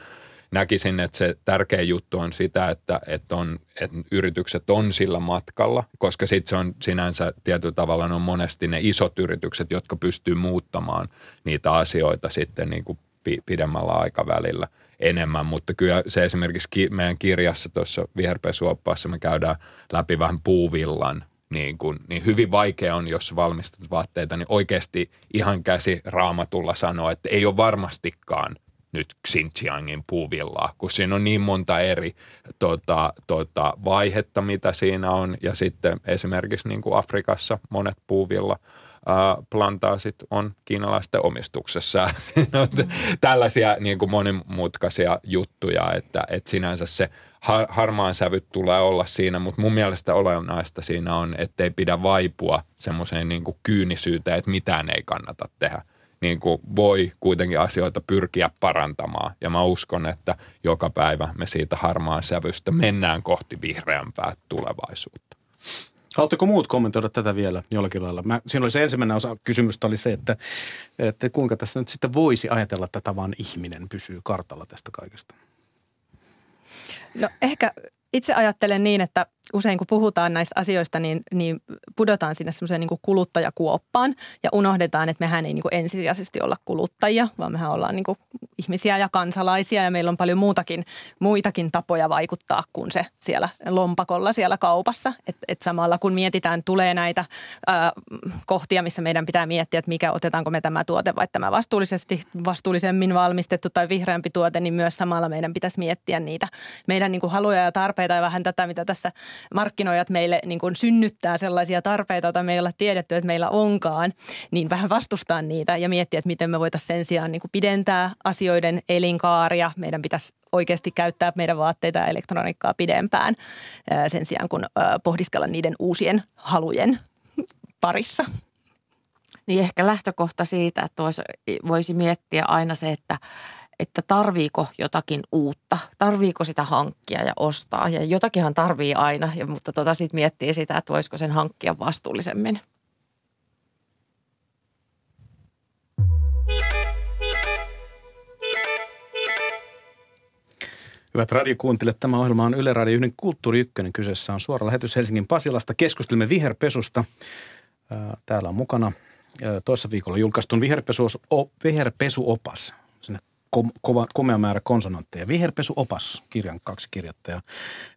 näkisin, että se tärkeä juttu on sitä, että, että, on, että yritykset on sillä matkalla, koska sitten se on sinänsä tietyllä tavalla on monesti ne isot yritykset, jotka pystyy muuttamaan niitä asioita sitten niin kuin pidemmällä aikavälillä enemmän, mutta kyllä se esimerkiksi meidän kirjassa tuossa viherpesuoppaassa me käydään läpi vähän puuvillan niin, kuin, niin hyvin vaikea on, jos valmistat vaatteita, niin oikeasti ihan käsi raamatulla sanoa, että ei ole varmastikaan nyt Xinjiangin puuvillaa, kun siinä on niin monta eri tota, tota, vaihetta, mitä siinä on. Ja sitten esimerkiksi niin kuin Afrikassa monet puuvilla plantaasit on kiinalaisten omistuksessa. tällaisia niin kuin monimutkaisia juttuja, että, että sinänsä se har, harmaan sävyt tulee olla siinä, mutta mun mielestä olennaista siinä on, ettei pidä vaipua semmoiseen niin kyynisyyteen, että mitään ei kannata tehdä – niin kuin voi kuitenkin asioita pyrkiä parantamaan. Ja mä uskon, että joka päivä me siitä harmaan sävystä mennään kohti vihreämpää tulevaisuutta. Haluatteko muut kommentoida tätä vielä jollakin lailla? Mä, siinä oli se ensimmäinen osa kysymystä oli se, että, että kuinka tässä nyt sitten voisi ajatella, että tavan ihminen pysyy kartalla tästä kaikesta. No ehkä itse ajattelen niin, että usein kun puhutaan näistä asioista, niin, niin pudotaan sinne semmoiseen niin kuluttajakuoppaan ja unohdetaan, että mehän ei niin ensisijaisesti olla kuluttajia, vaan mehän ollaan niin ihmisiä ja kansalaisia ja meillä on paljon muutakin, muitakin tapoja vaikuttaa kuin se siellä lompakolla siellä kaupassa. Et, et samalla kun mietitään, tulee näitä ää, kohtia, missä meidän pitää miettiä, että mikä otetaanko me tämä tuote vai tämä vastuullisesti, vastuullisemmin valmistettu tai vihreämpi tuote, niin myös samalla meidän pitäisi miettiä niitä meidän niin haluja ja tarpeita ja vähän tätä, mitä tässä markkinoijat meille niin kuin synnyttää sellaisia tarpeita, joita me ei olla tiedetty, että meillä onkaan, niin vähän vastustaa niitä ja miettiä, että miten me voitaisiin sen sijaan niin kuin pidentää asioiden elinkaaria. Meidän pitäisi oikeasti käyttää meidän vaatteita ja elektroniikkaa pidempään sen sijaan, kun pohdiskella niiden uusien halujen parissa. Niin ehkä lähtökohta siitä, että voisi miettiä aina se, että, että tarviiko jotakin uutta, tarviiko sitä hankkia ja ostaa. Ja jotakinhan tarvii aina, ja, mutta tota sitten miettii sitä, että voisiko sen hankkia vastuullisemmin. Hyvät radiokuuntelijat, tämä ohjelma on Yle Radio 1 Kulttuuri Ykkönen. Kyseessä on suora lähetys Helsingin Pasilasta. Keskustelemme viherpesusta. Täällä on mukana toissa viikolla julkaistun viherpesuopas. Kova, komea määrä konsonantteja. Viherpesuopas, kirjan kaksi kirjoittajaa.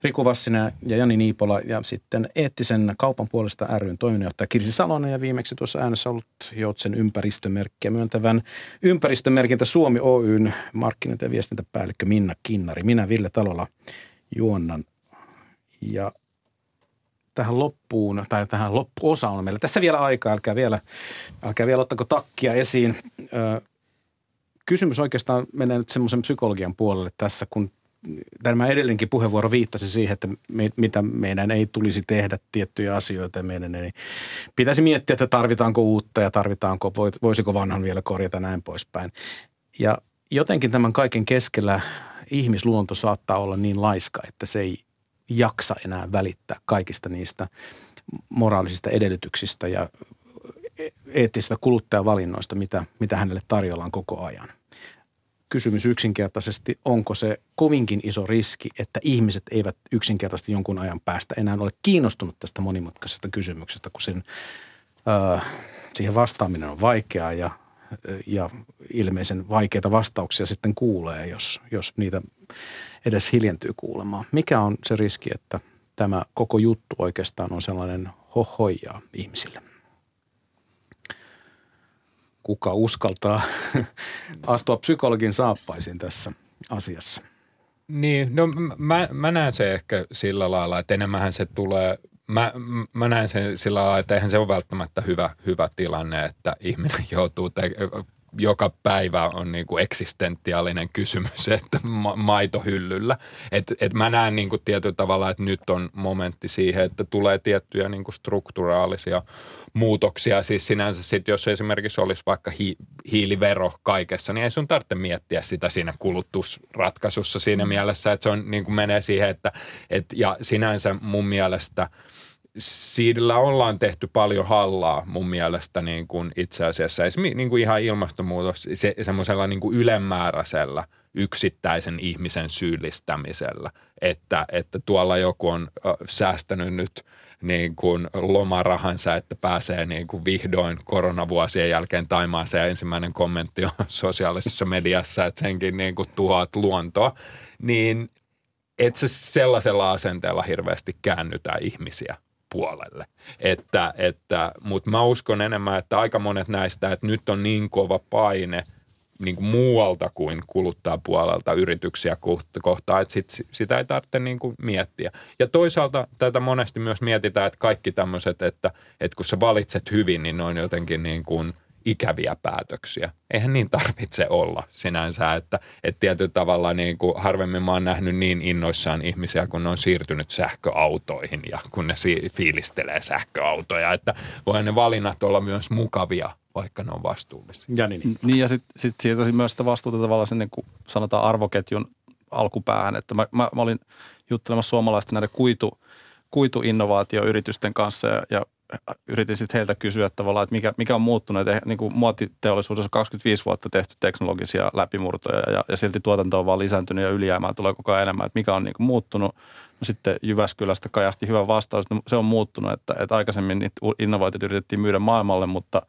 Riku Vassinen ja Jani Niipola ja sitten eettisen kaupan puolesta ryn toiminnanjohtaja Kirsi Salonen ja viimeksi tuossa äänessä ollut Joutsen ympäristömerkkiä myöntävän ympäristömerkintä Suomi Oyn markkinointi- ja viestintäpäällikkö Minna Kinnari. Minä Ville Talola juonnan ja tähän loppuun, tai tähän loppuosaan on meillä tässä vielä aikaa, älkää vielä, älkää vielä ottako takkia esiin. Kysymys oikeastaan menee nyt semmoisen psykologian puolelle tässä, kun tämä edellinenkin puheenvuoro viittasi siihen, että me, mitä meidän ei tulisi tehdä tiettyjä asioita. Meidän ei pitäisi miettiä, että tarvitaanko uutta ja tarvitaanko, voisiko vanhan vielä korjata näin poispäin. Ja jotenkin tämän kaiken keskellä ihmisluonto saattaa olla niin laiska, että se ei jaksa enää välittää kaikista niistä moraalisista edellytyksistä ja eettisistä kuluttajavalinnoista, mitä, mitä hänelle tarjollaan koko ajan. Kysymys yksinkertaisesti, onko se kovinkin iso riski, että ihmiset eivät yksinkertaisesti jonkun ajan päästä enää ole kiinnostunut tästä monimutkaisesta kysymyksestä, kun sen, äh, siihen vastaaminen on vaikeaa ja, ja ilmeisen vaikeita vastauksia sitten kuulee, jos, jos niitä edes hiljentyy kuulemaan. Mikä on se riski, että tämä koko juttu oikeastaan on sellainen hohojaa ihmisille? Kuka uskaltaa astua psykologin saappaisiin tässä asiassa? Niin, no mä, mä näen se ehkä sillä lailla, että enemmän se tulee Mä, mä näen sen sillä lailla, että eihän se ole välttämättä hyvä, hyvä tilanne, että ihminen joutuu te- joka päivä on niin kuin eksistentiaalinen kysymys, että ma- maito hyllyllä. Et, et mä näen niin kuin tietyllä tavalla, että nyt on momentti siihen, että tulee tiettyjä niin kuin strukturaalisia muutoksia. Siis sinänsä sit, jos esimerkiksi olisi vaikka hi- hiilivero kaikessa, niin ei sun tarvitse miettiä sitä siinä kulutusratkaisussa siinä mm. mielessä, että se on, niin kuin menee siihen, että et, ja sinänsä mun mielestä – sillä ollaan tehty paljon hallaa mun mielestä niin kuin itse asiassa. Esimerkiksi niin kuin ihan ilmastonmuutos se, semmoisella niin kuin ylemmääräisellä yksittäisen ihmisen syyllistämisellä, että, että tuolla joku on säästänyt nyt niin kuin lomarahansa, että pääsee niin kuin vihdoin koronavuosien jälkeen Taimaaseen. Ja ensimmäinen kommentti on sosiaalisessa mediassa, että senkin niin kuin tuhoat luontoa. Niin et se sellaisella asenteella hirveästi käännytä ihmisiä puolelle. Että, että, Mutta mä uskon enemmän, että aika monet näistä, että nyt on niin kova paine niin kuin muualta kuin kuluttaa puolelta yrityksiä kohtaa, että sit, sitä ei tarvitse niin kuin miettiä. Ja toisaalta tätä monesti myös mietitään, että kaikki tämmöiset, että, että kun sä valitset hyvin, niin ne on jotenkin niin kuin – ikäviä päätöksiä. Eihän niin tarvitse olla sinänsä, että, että tietyllä tavalla niin kuin harvemmin mä oon nähnyt niin innoissaan ihmisiä, kun ne on siirtynyt sähköautoihin ja kun ne fiilistelee sähköautoja, että voi ne valinnat olla myös mukavia, vaikka ne on vastuullisia. Ja niin, niin. niin ja sitten sit siirtäisin myös sitä vastuuta tavallaan sen, niin kuin sanotaan arvoketjun alkupäähän, että mä, mä, mä olin juttelemassa suomalaisten näiden kuitu, kuituinnovaatioyritysten kanssa ja, ja yritin sitten heiltä kysyä tavallaan, että mikä, mikä on muuttunut. Että niin kuin muotiteollisuudessa on 25 vuotta tehty teknologisia läpimurtoja ja, ja silti tuotanto on vaan lisääntynyt ja ylijäämää tulee koko ajan enemmän. Että mikä on niin kuin muuttunut. No sitten Jyväskylästä kajahti hyvä vastaus, että se on muuttunut, että, että aikaisemmin niitä innovaatioita yritettiin myydä maailmalle, mutta –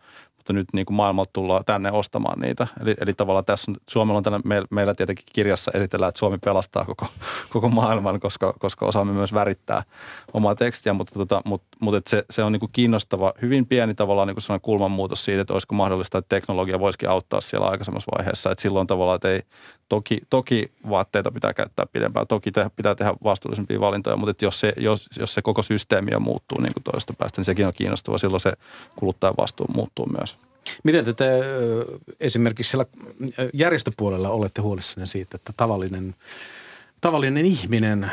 mutta nyt niin kuin maailmalta tullaan tänne ostamaan niitä. Eli, eli tavallaan tässä on, Suomella on tänne, me, meillä tietenkin kirjassa esitellään, että Suomi pelastaa koko, koko maailman, koska, koska osaamme myös värittää omaa tekstiä, mutta, tota, mutta, mutta se, se on niin kuin kiinnostava, hyvin pieni tavallaan niin kuin kulmanmuutos siitä, että olisiko mahdollista, että teknologia voisikin auttaa siellä aikaisemmassa vaiheessa. Että silloin tavallaan, että ei, toki, toki vaatteita pitää käyttää pidempään, toki te, pitää tehdä vastuullisempia valintoja, mutta että jos, se, jos, jos se koko systeemi muuttuu niin kuin toista päästä, niin sekin on kiinnostava. Silloin se kuluttajan vastuu muuttuu myös. Miten te, te esimerkiksi siellä järjestöpuolella olette huolissanne siitä, että tavallinen, tavallinen ihminen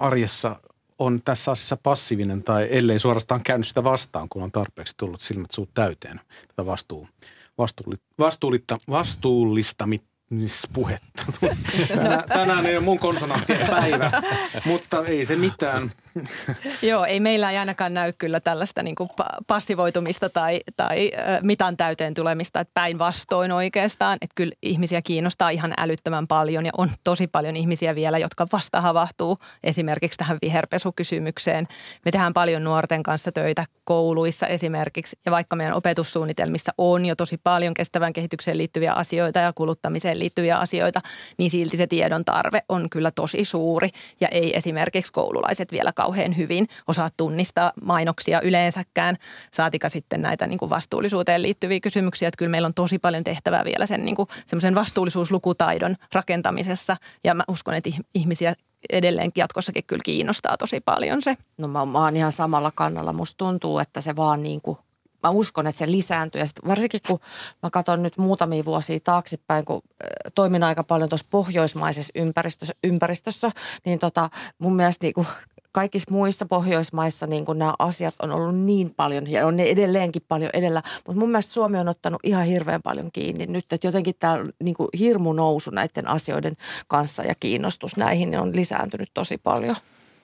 arjessa on tässä asiassa passiivinen tai ellei suorastaan käynyt sitä vastaan, kun on tarpeeksi tullut silmät suut täyteen tätä vastuu, vastuullista, vastuullistamista puhetta. Tänään ei ole mun konsonanttien päivä, mutta ei se mitään. Joo, ei meillä ei ainakaan näy kyllä tällaista niin kuin passivoitumista tai, tai mitan täyteen tulemista, että päinvastoin oikeastaan. Että kyllä ihmisiä kiinnostaa ihan älyttömän paljon ja on tosi paljon ihmisiä vielä, jotka vasta havahtuu esimerkiksi tähän viherpesukysymykseen. Me tehdään paljon nuorten kanssa töitä kouluissa esimerkiksi ja vaikka meidän opetussuunnitelmissa on jo tosi paljon kestävän kehitykseen liittyviä asioita ja kuluttamiseen liittyviä asioita, niin silti se tiedon tarve on kyllä tosi suuri ja ei esimerkiksi koululaiset vielä kauhean hyvin osaa tunnistaa mainoksia yleensäkään, saatika sitten näitä niin kuin vastuullisuuteen liittyviä kysymyksiä. Että kyllä meillä on tosi paljon tehtävää vielä sen niin kuin vastuullisuuslukutaidon rakentamisessa ja mä uskon, että ihmisiä edelleenkin jatkossakin kyllä kiinnostaa tosi paljon se. No mä, mä oon ihan samalla kannalla. Musta tuntuu, että se vaan niin kuin mä uskon, että se lisääntyy. Ja varsinkin kun mä katson nyt muutamia vuosia taaksepäin, kun toimin aika paljon tuossa pohjoismaisessa ympäristössä, ympäristössä niin tota, mun mielestä niin kuin kaikissa muissa Pohjoismaissa niin kuin nämä asiat on ollut niin paljon ja on ne edelleenkin paljon edellä. Mutta mun mielestä Suomi on ottanut ihan hirveän paljon kiinni nyt, että jotenkin tämä niin kuin hirmu nousu näiden asioiden kanssa ja kiinnostus näihin on lisääntynyt tosi paljon.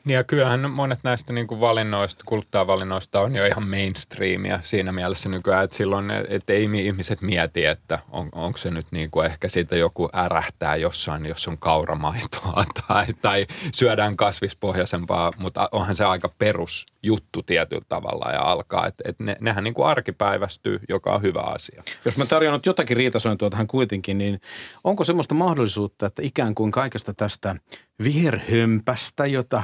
Niin ja kyllähän monet näistä niin kuin valinnoista, kuluttajavalinnoista on jo ihan mainstreamia siinä mielessä nykyään, että silloin että ei ihmiset mieti, että on, onko se nyt niin kuin ehkä siitä joku ärähtää jossain, jos on kauramaitoa tai, tai syödään kasvispohjaisempaa, mutta onhan se aika perus juttu tietyllä tavalla ja alkaa. Että et ne, nehän niin kuin arkipäivästyy, joka on hyvä asia. Jos mä tarjoan jotakin riitasointua tähän kuitenkin, niin onko semmoista mahdollisuutta, että ikään kuin kaikesta tästä viherhömpästä, jota,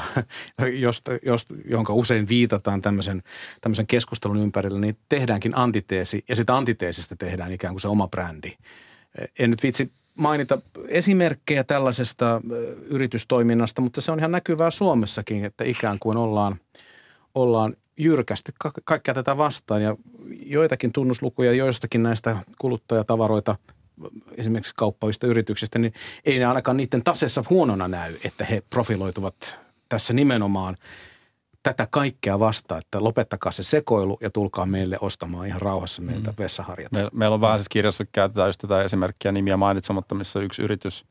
josta, josta, jonka usein viitataan tämmöisen, tämmöisen keskustelun ympärillä, niin tehdäänkin antiteesi ja sitä antiteesistä tehdään ikään kuin se oma brändi. En nyt vitsi mainita esimerkkejä tällaisesta yritystoiminnasta, mutta se on ihan näkyvää Suomessakin, että ikään kuin ollaan – ollaan jyrkästi ka- kaikkea tätä vastaan ja joitakin tunnuslukuja joistakin näistä kuluttajatavaroita esimerkiksi kauppaavista yrityksistä, niin ei ne ainakaan niiden tasessa huonona näy, että he profiloituvat tässä nimenomaan tätä kaikkea vastaan, että lopettakaa se sekoilu ja tulkaa meille ostamaan ihan rauhassa meiltä mm. vessaharjat. Meillä, meillä on vähän siis kirjassa käytetään just tätä esimerkkiä nimiä mainitsematta, missä yksi yritys,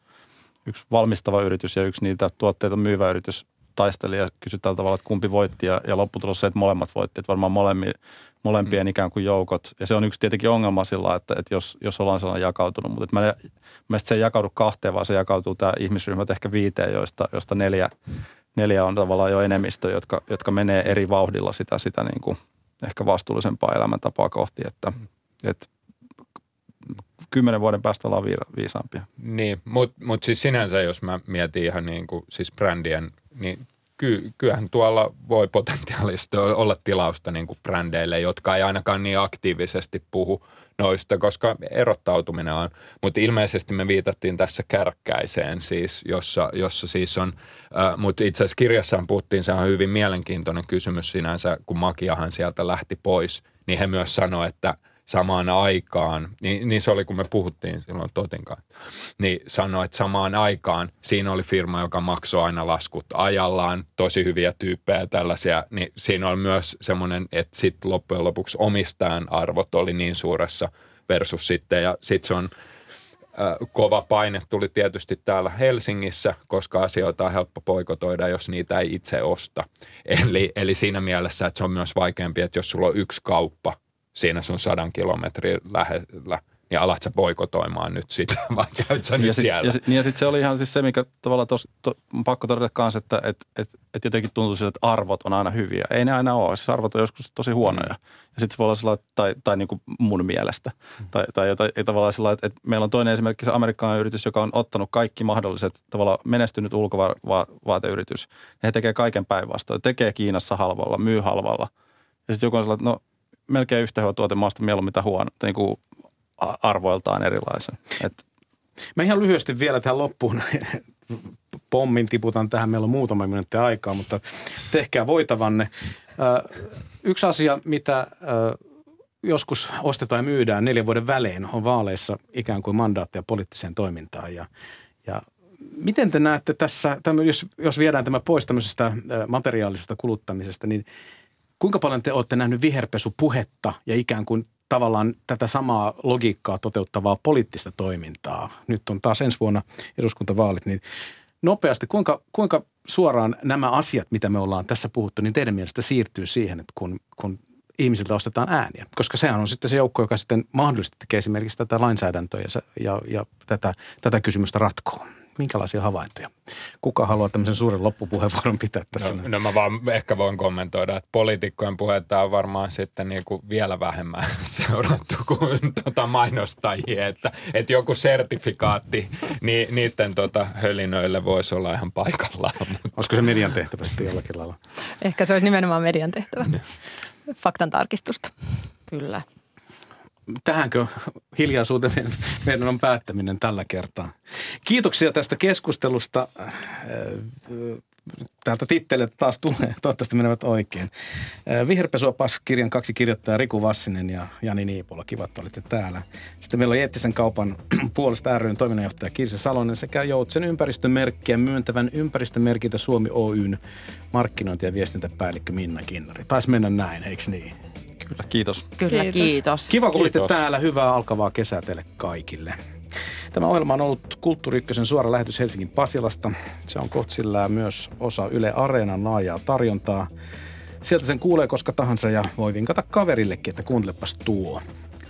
yksi valmistava yritys ja yksi niitä tuotteita myyvä yritys taisteli ja kysyi tällä tavalla, että kumpi voitti ja, ja lopputulos se, että molemmat voitti. Että varmaan molemmi, molempien mm. ikään kuin joukot. Ja se on yksi tietenkin ongelma sillä, että, että jos, jos ollaan sellainen jakautunut. Mutta että mä, mä se ei jakaudu kahteen, vaan se jakautuu tämä ihmisryhmät ehkä viiteen, joista, joista neljä, neljä on tavallaan jo enemmistö, jotka, jotka menee eri vauhdilla sitä, sitä niin kuin ehkä vastuullisempaa elämäntapaa kohti. Että, että kymmenen vuoden päästä ollaan viisaampia. Niin, mutta mut siis sinänsä, jos mä mietin ihan niin kuin siis brändien – niin ky, kyllähän tuolla voi potentiaalisesti olla tilausta niin kuin brändeille, jotka ei ainakaan niin aktiivisesti puhu noista, koska erottautuminen on. Mutta ilmeisesti me viitattiin tässä kärkkäiseen siis, jossa, jossa siis on, äh, mutta itse asiassa kirjassaan puhuttiin, se on hyvin mielenkiintoinen kysymys sinänsä, kun Makiahan sieltä lähti pois, niin he myös sanoivat, että – samaan aikaan, niin, niin se oli kun me puhuttiin silloin Totin niin sanoi, että samaan aikaan siinä oli firma, joka maksoi aina laskut ajallaan, tosi hyviä tyyppejä tällaisia, niin siinä oli myös semmoinen, että sitten loppujen lopuksi omistajan arvot oli niin suuressa versus sitten, ja sitten se on kova paine tuli tietysti täällä Helsingissä, koska asioita on helppo poikotoida, jos niitä ei itse osta. Eli, eli siinä mielessä, että se on myös vaikeampi, että jos sulla on yksi kauppa, siinä sun sadan kilometrin lähellä, niin alat sä boikotoimaan nyt sitä, vai käyt sä nyt ja sit, siellä? Ja, sit, ja sitten se oli ihan siis se, mikä tavallaan tos, to, on pakko todeta kanssa, että et, et, et jotenkin tuntuu siltä, että arvot on aina hyviä. Ei ne aina ole, siis arvot on joskus tosi huonoja. Mm. Ja sitten se voi olla sellainen, tai, tai niin kuin mun mielestä. Mm. Tai, tai jotain, tavallaan sellainen, että, että meillä on toinen esimerkki se amerikkalainen yritys, joka on ottanut kaikki mahdolliset, tavallaan menestynyt ulkovaateyritys. Ne tekee kaiken päinvastoin. Tekee Kiinassa halvalla, myy halvalla. Ja sitten joku on sellainen, että no melkein yhtä hyvä tuote maasta mieluummin mitä huono, niin kuin arvoiltaan erilaisen. Et. Mä ihan lyhyesti vielä tähän loppuun pommin tiputan tähän. Meillä on muutama minuutti aikaa, mutta tehkää voitavanne. Yksi asia, mitä joskus ostetaan ja myydään neljän vuoden välein, on vaaleissa ikään kuin mandaatteja poliittiseen toimintaan. Ja, ja miten te näette tässä, jos, jos viedään tämä pois tämmöisestä materiaalisesta kuluttamisesta, niin kuinka paljon te olette nähnyt viherpesupuhetta ja ikään kuin tavallaan tätä samaa logiikkaa toteuttavaa poliittista toimintaa? Nyt on taas ensi vuonna eduskuntavaalit, niin nopeasti, kuinka, kuinka suoraan nämä asiat, mitä me ollaan tässä puhuttu, niin teidän mielestä siirtyy siihen, että kun, kun ihmisiltä ostetaan ääniä. Koska sehän on sitten se joukko, joka sitten mahdollisesti tekee esimerkiksi tätä lainsäädäntöä ja, ja, ja tätä, tätä kysymystä ratkoo. Minkälaisia havaintoja? Kuka haluaa tämmöisen suuren loppupuheenvuoron pitää tässä? No, no mä vaan ehkä voin kommentoida, että poliitikkojen puhetta on varmaan sitten niin kuin vielä vähemmän seurattu kuin tuota mainostajia, että, että joku sertifikaatti niin, niiden tota hölinöille voisi olla ihan paikallaan. Olisiko se median tehtävä sitten jollakin lailla? Ehkä se olisi nimenomaan median tehtävä. Faktan tarkistusta. Kyllä tähänkö hiljaisuuteen meidän on päättäminen tällä kertaa. Kiitoksia tästä keskustelusta. Äh, täältä titteleet taas tulee, toivottavasti menevät oikein. Äh, Viherpesuopas kirjan kaksi kirjoittajaa Riku Vassinen ja Jani Niipola. Kivat, että olitte täällä. Sitten meillä on Eettisen kaupan puolesta ryn toiminnanjohtaja Kirsi Salonen sekä Joutsen ympäristömerkkiä myöntävän ympäristömerkintä Suomi Oyn markkinointi- ja viestintäpäällikkö Minna Kinnari. Taisi mennä näin, eikö niin? Kyllä, kiitos. Kyllä, kiitos. kiitos. Kiva, kun olitte täällä. Hyvää alkavaa kesää teille kaikille. Tämä ohjelma on ollut Kulttuuri Ykkösen suora lähetys Helsingin Pasilasta. Se on kohtsillään myös osa Yle Areenan laajaa tarjontaa. Sieltä sen kuulee koska tahansa ja voi vinkata kaverillekin, että kuuntelepas tuo.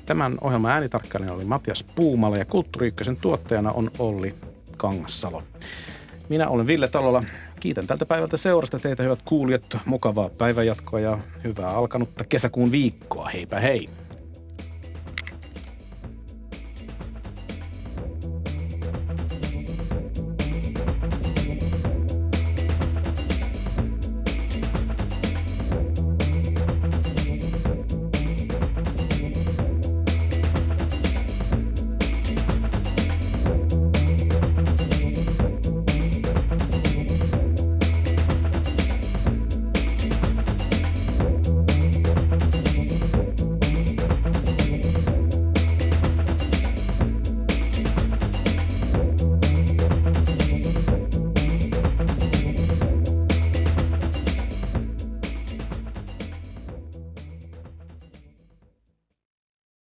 Tämän ohjelman äänitarkkailija oli Matias Puumala ja Kulttuuri Ykkösen tuottajana on Olli Kangassalo. Minä olen Ville Talola. Kiitän tältä päivältä seurasta teitä hyvät kuulijat. Mukavaa päivänjatkoa ja hyvää alkanutta kesäkuun viikkoa. Heipä hei!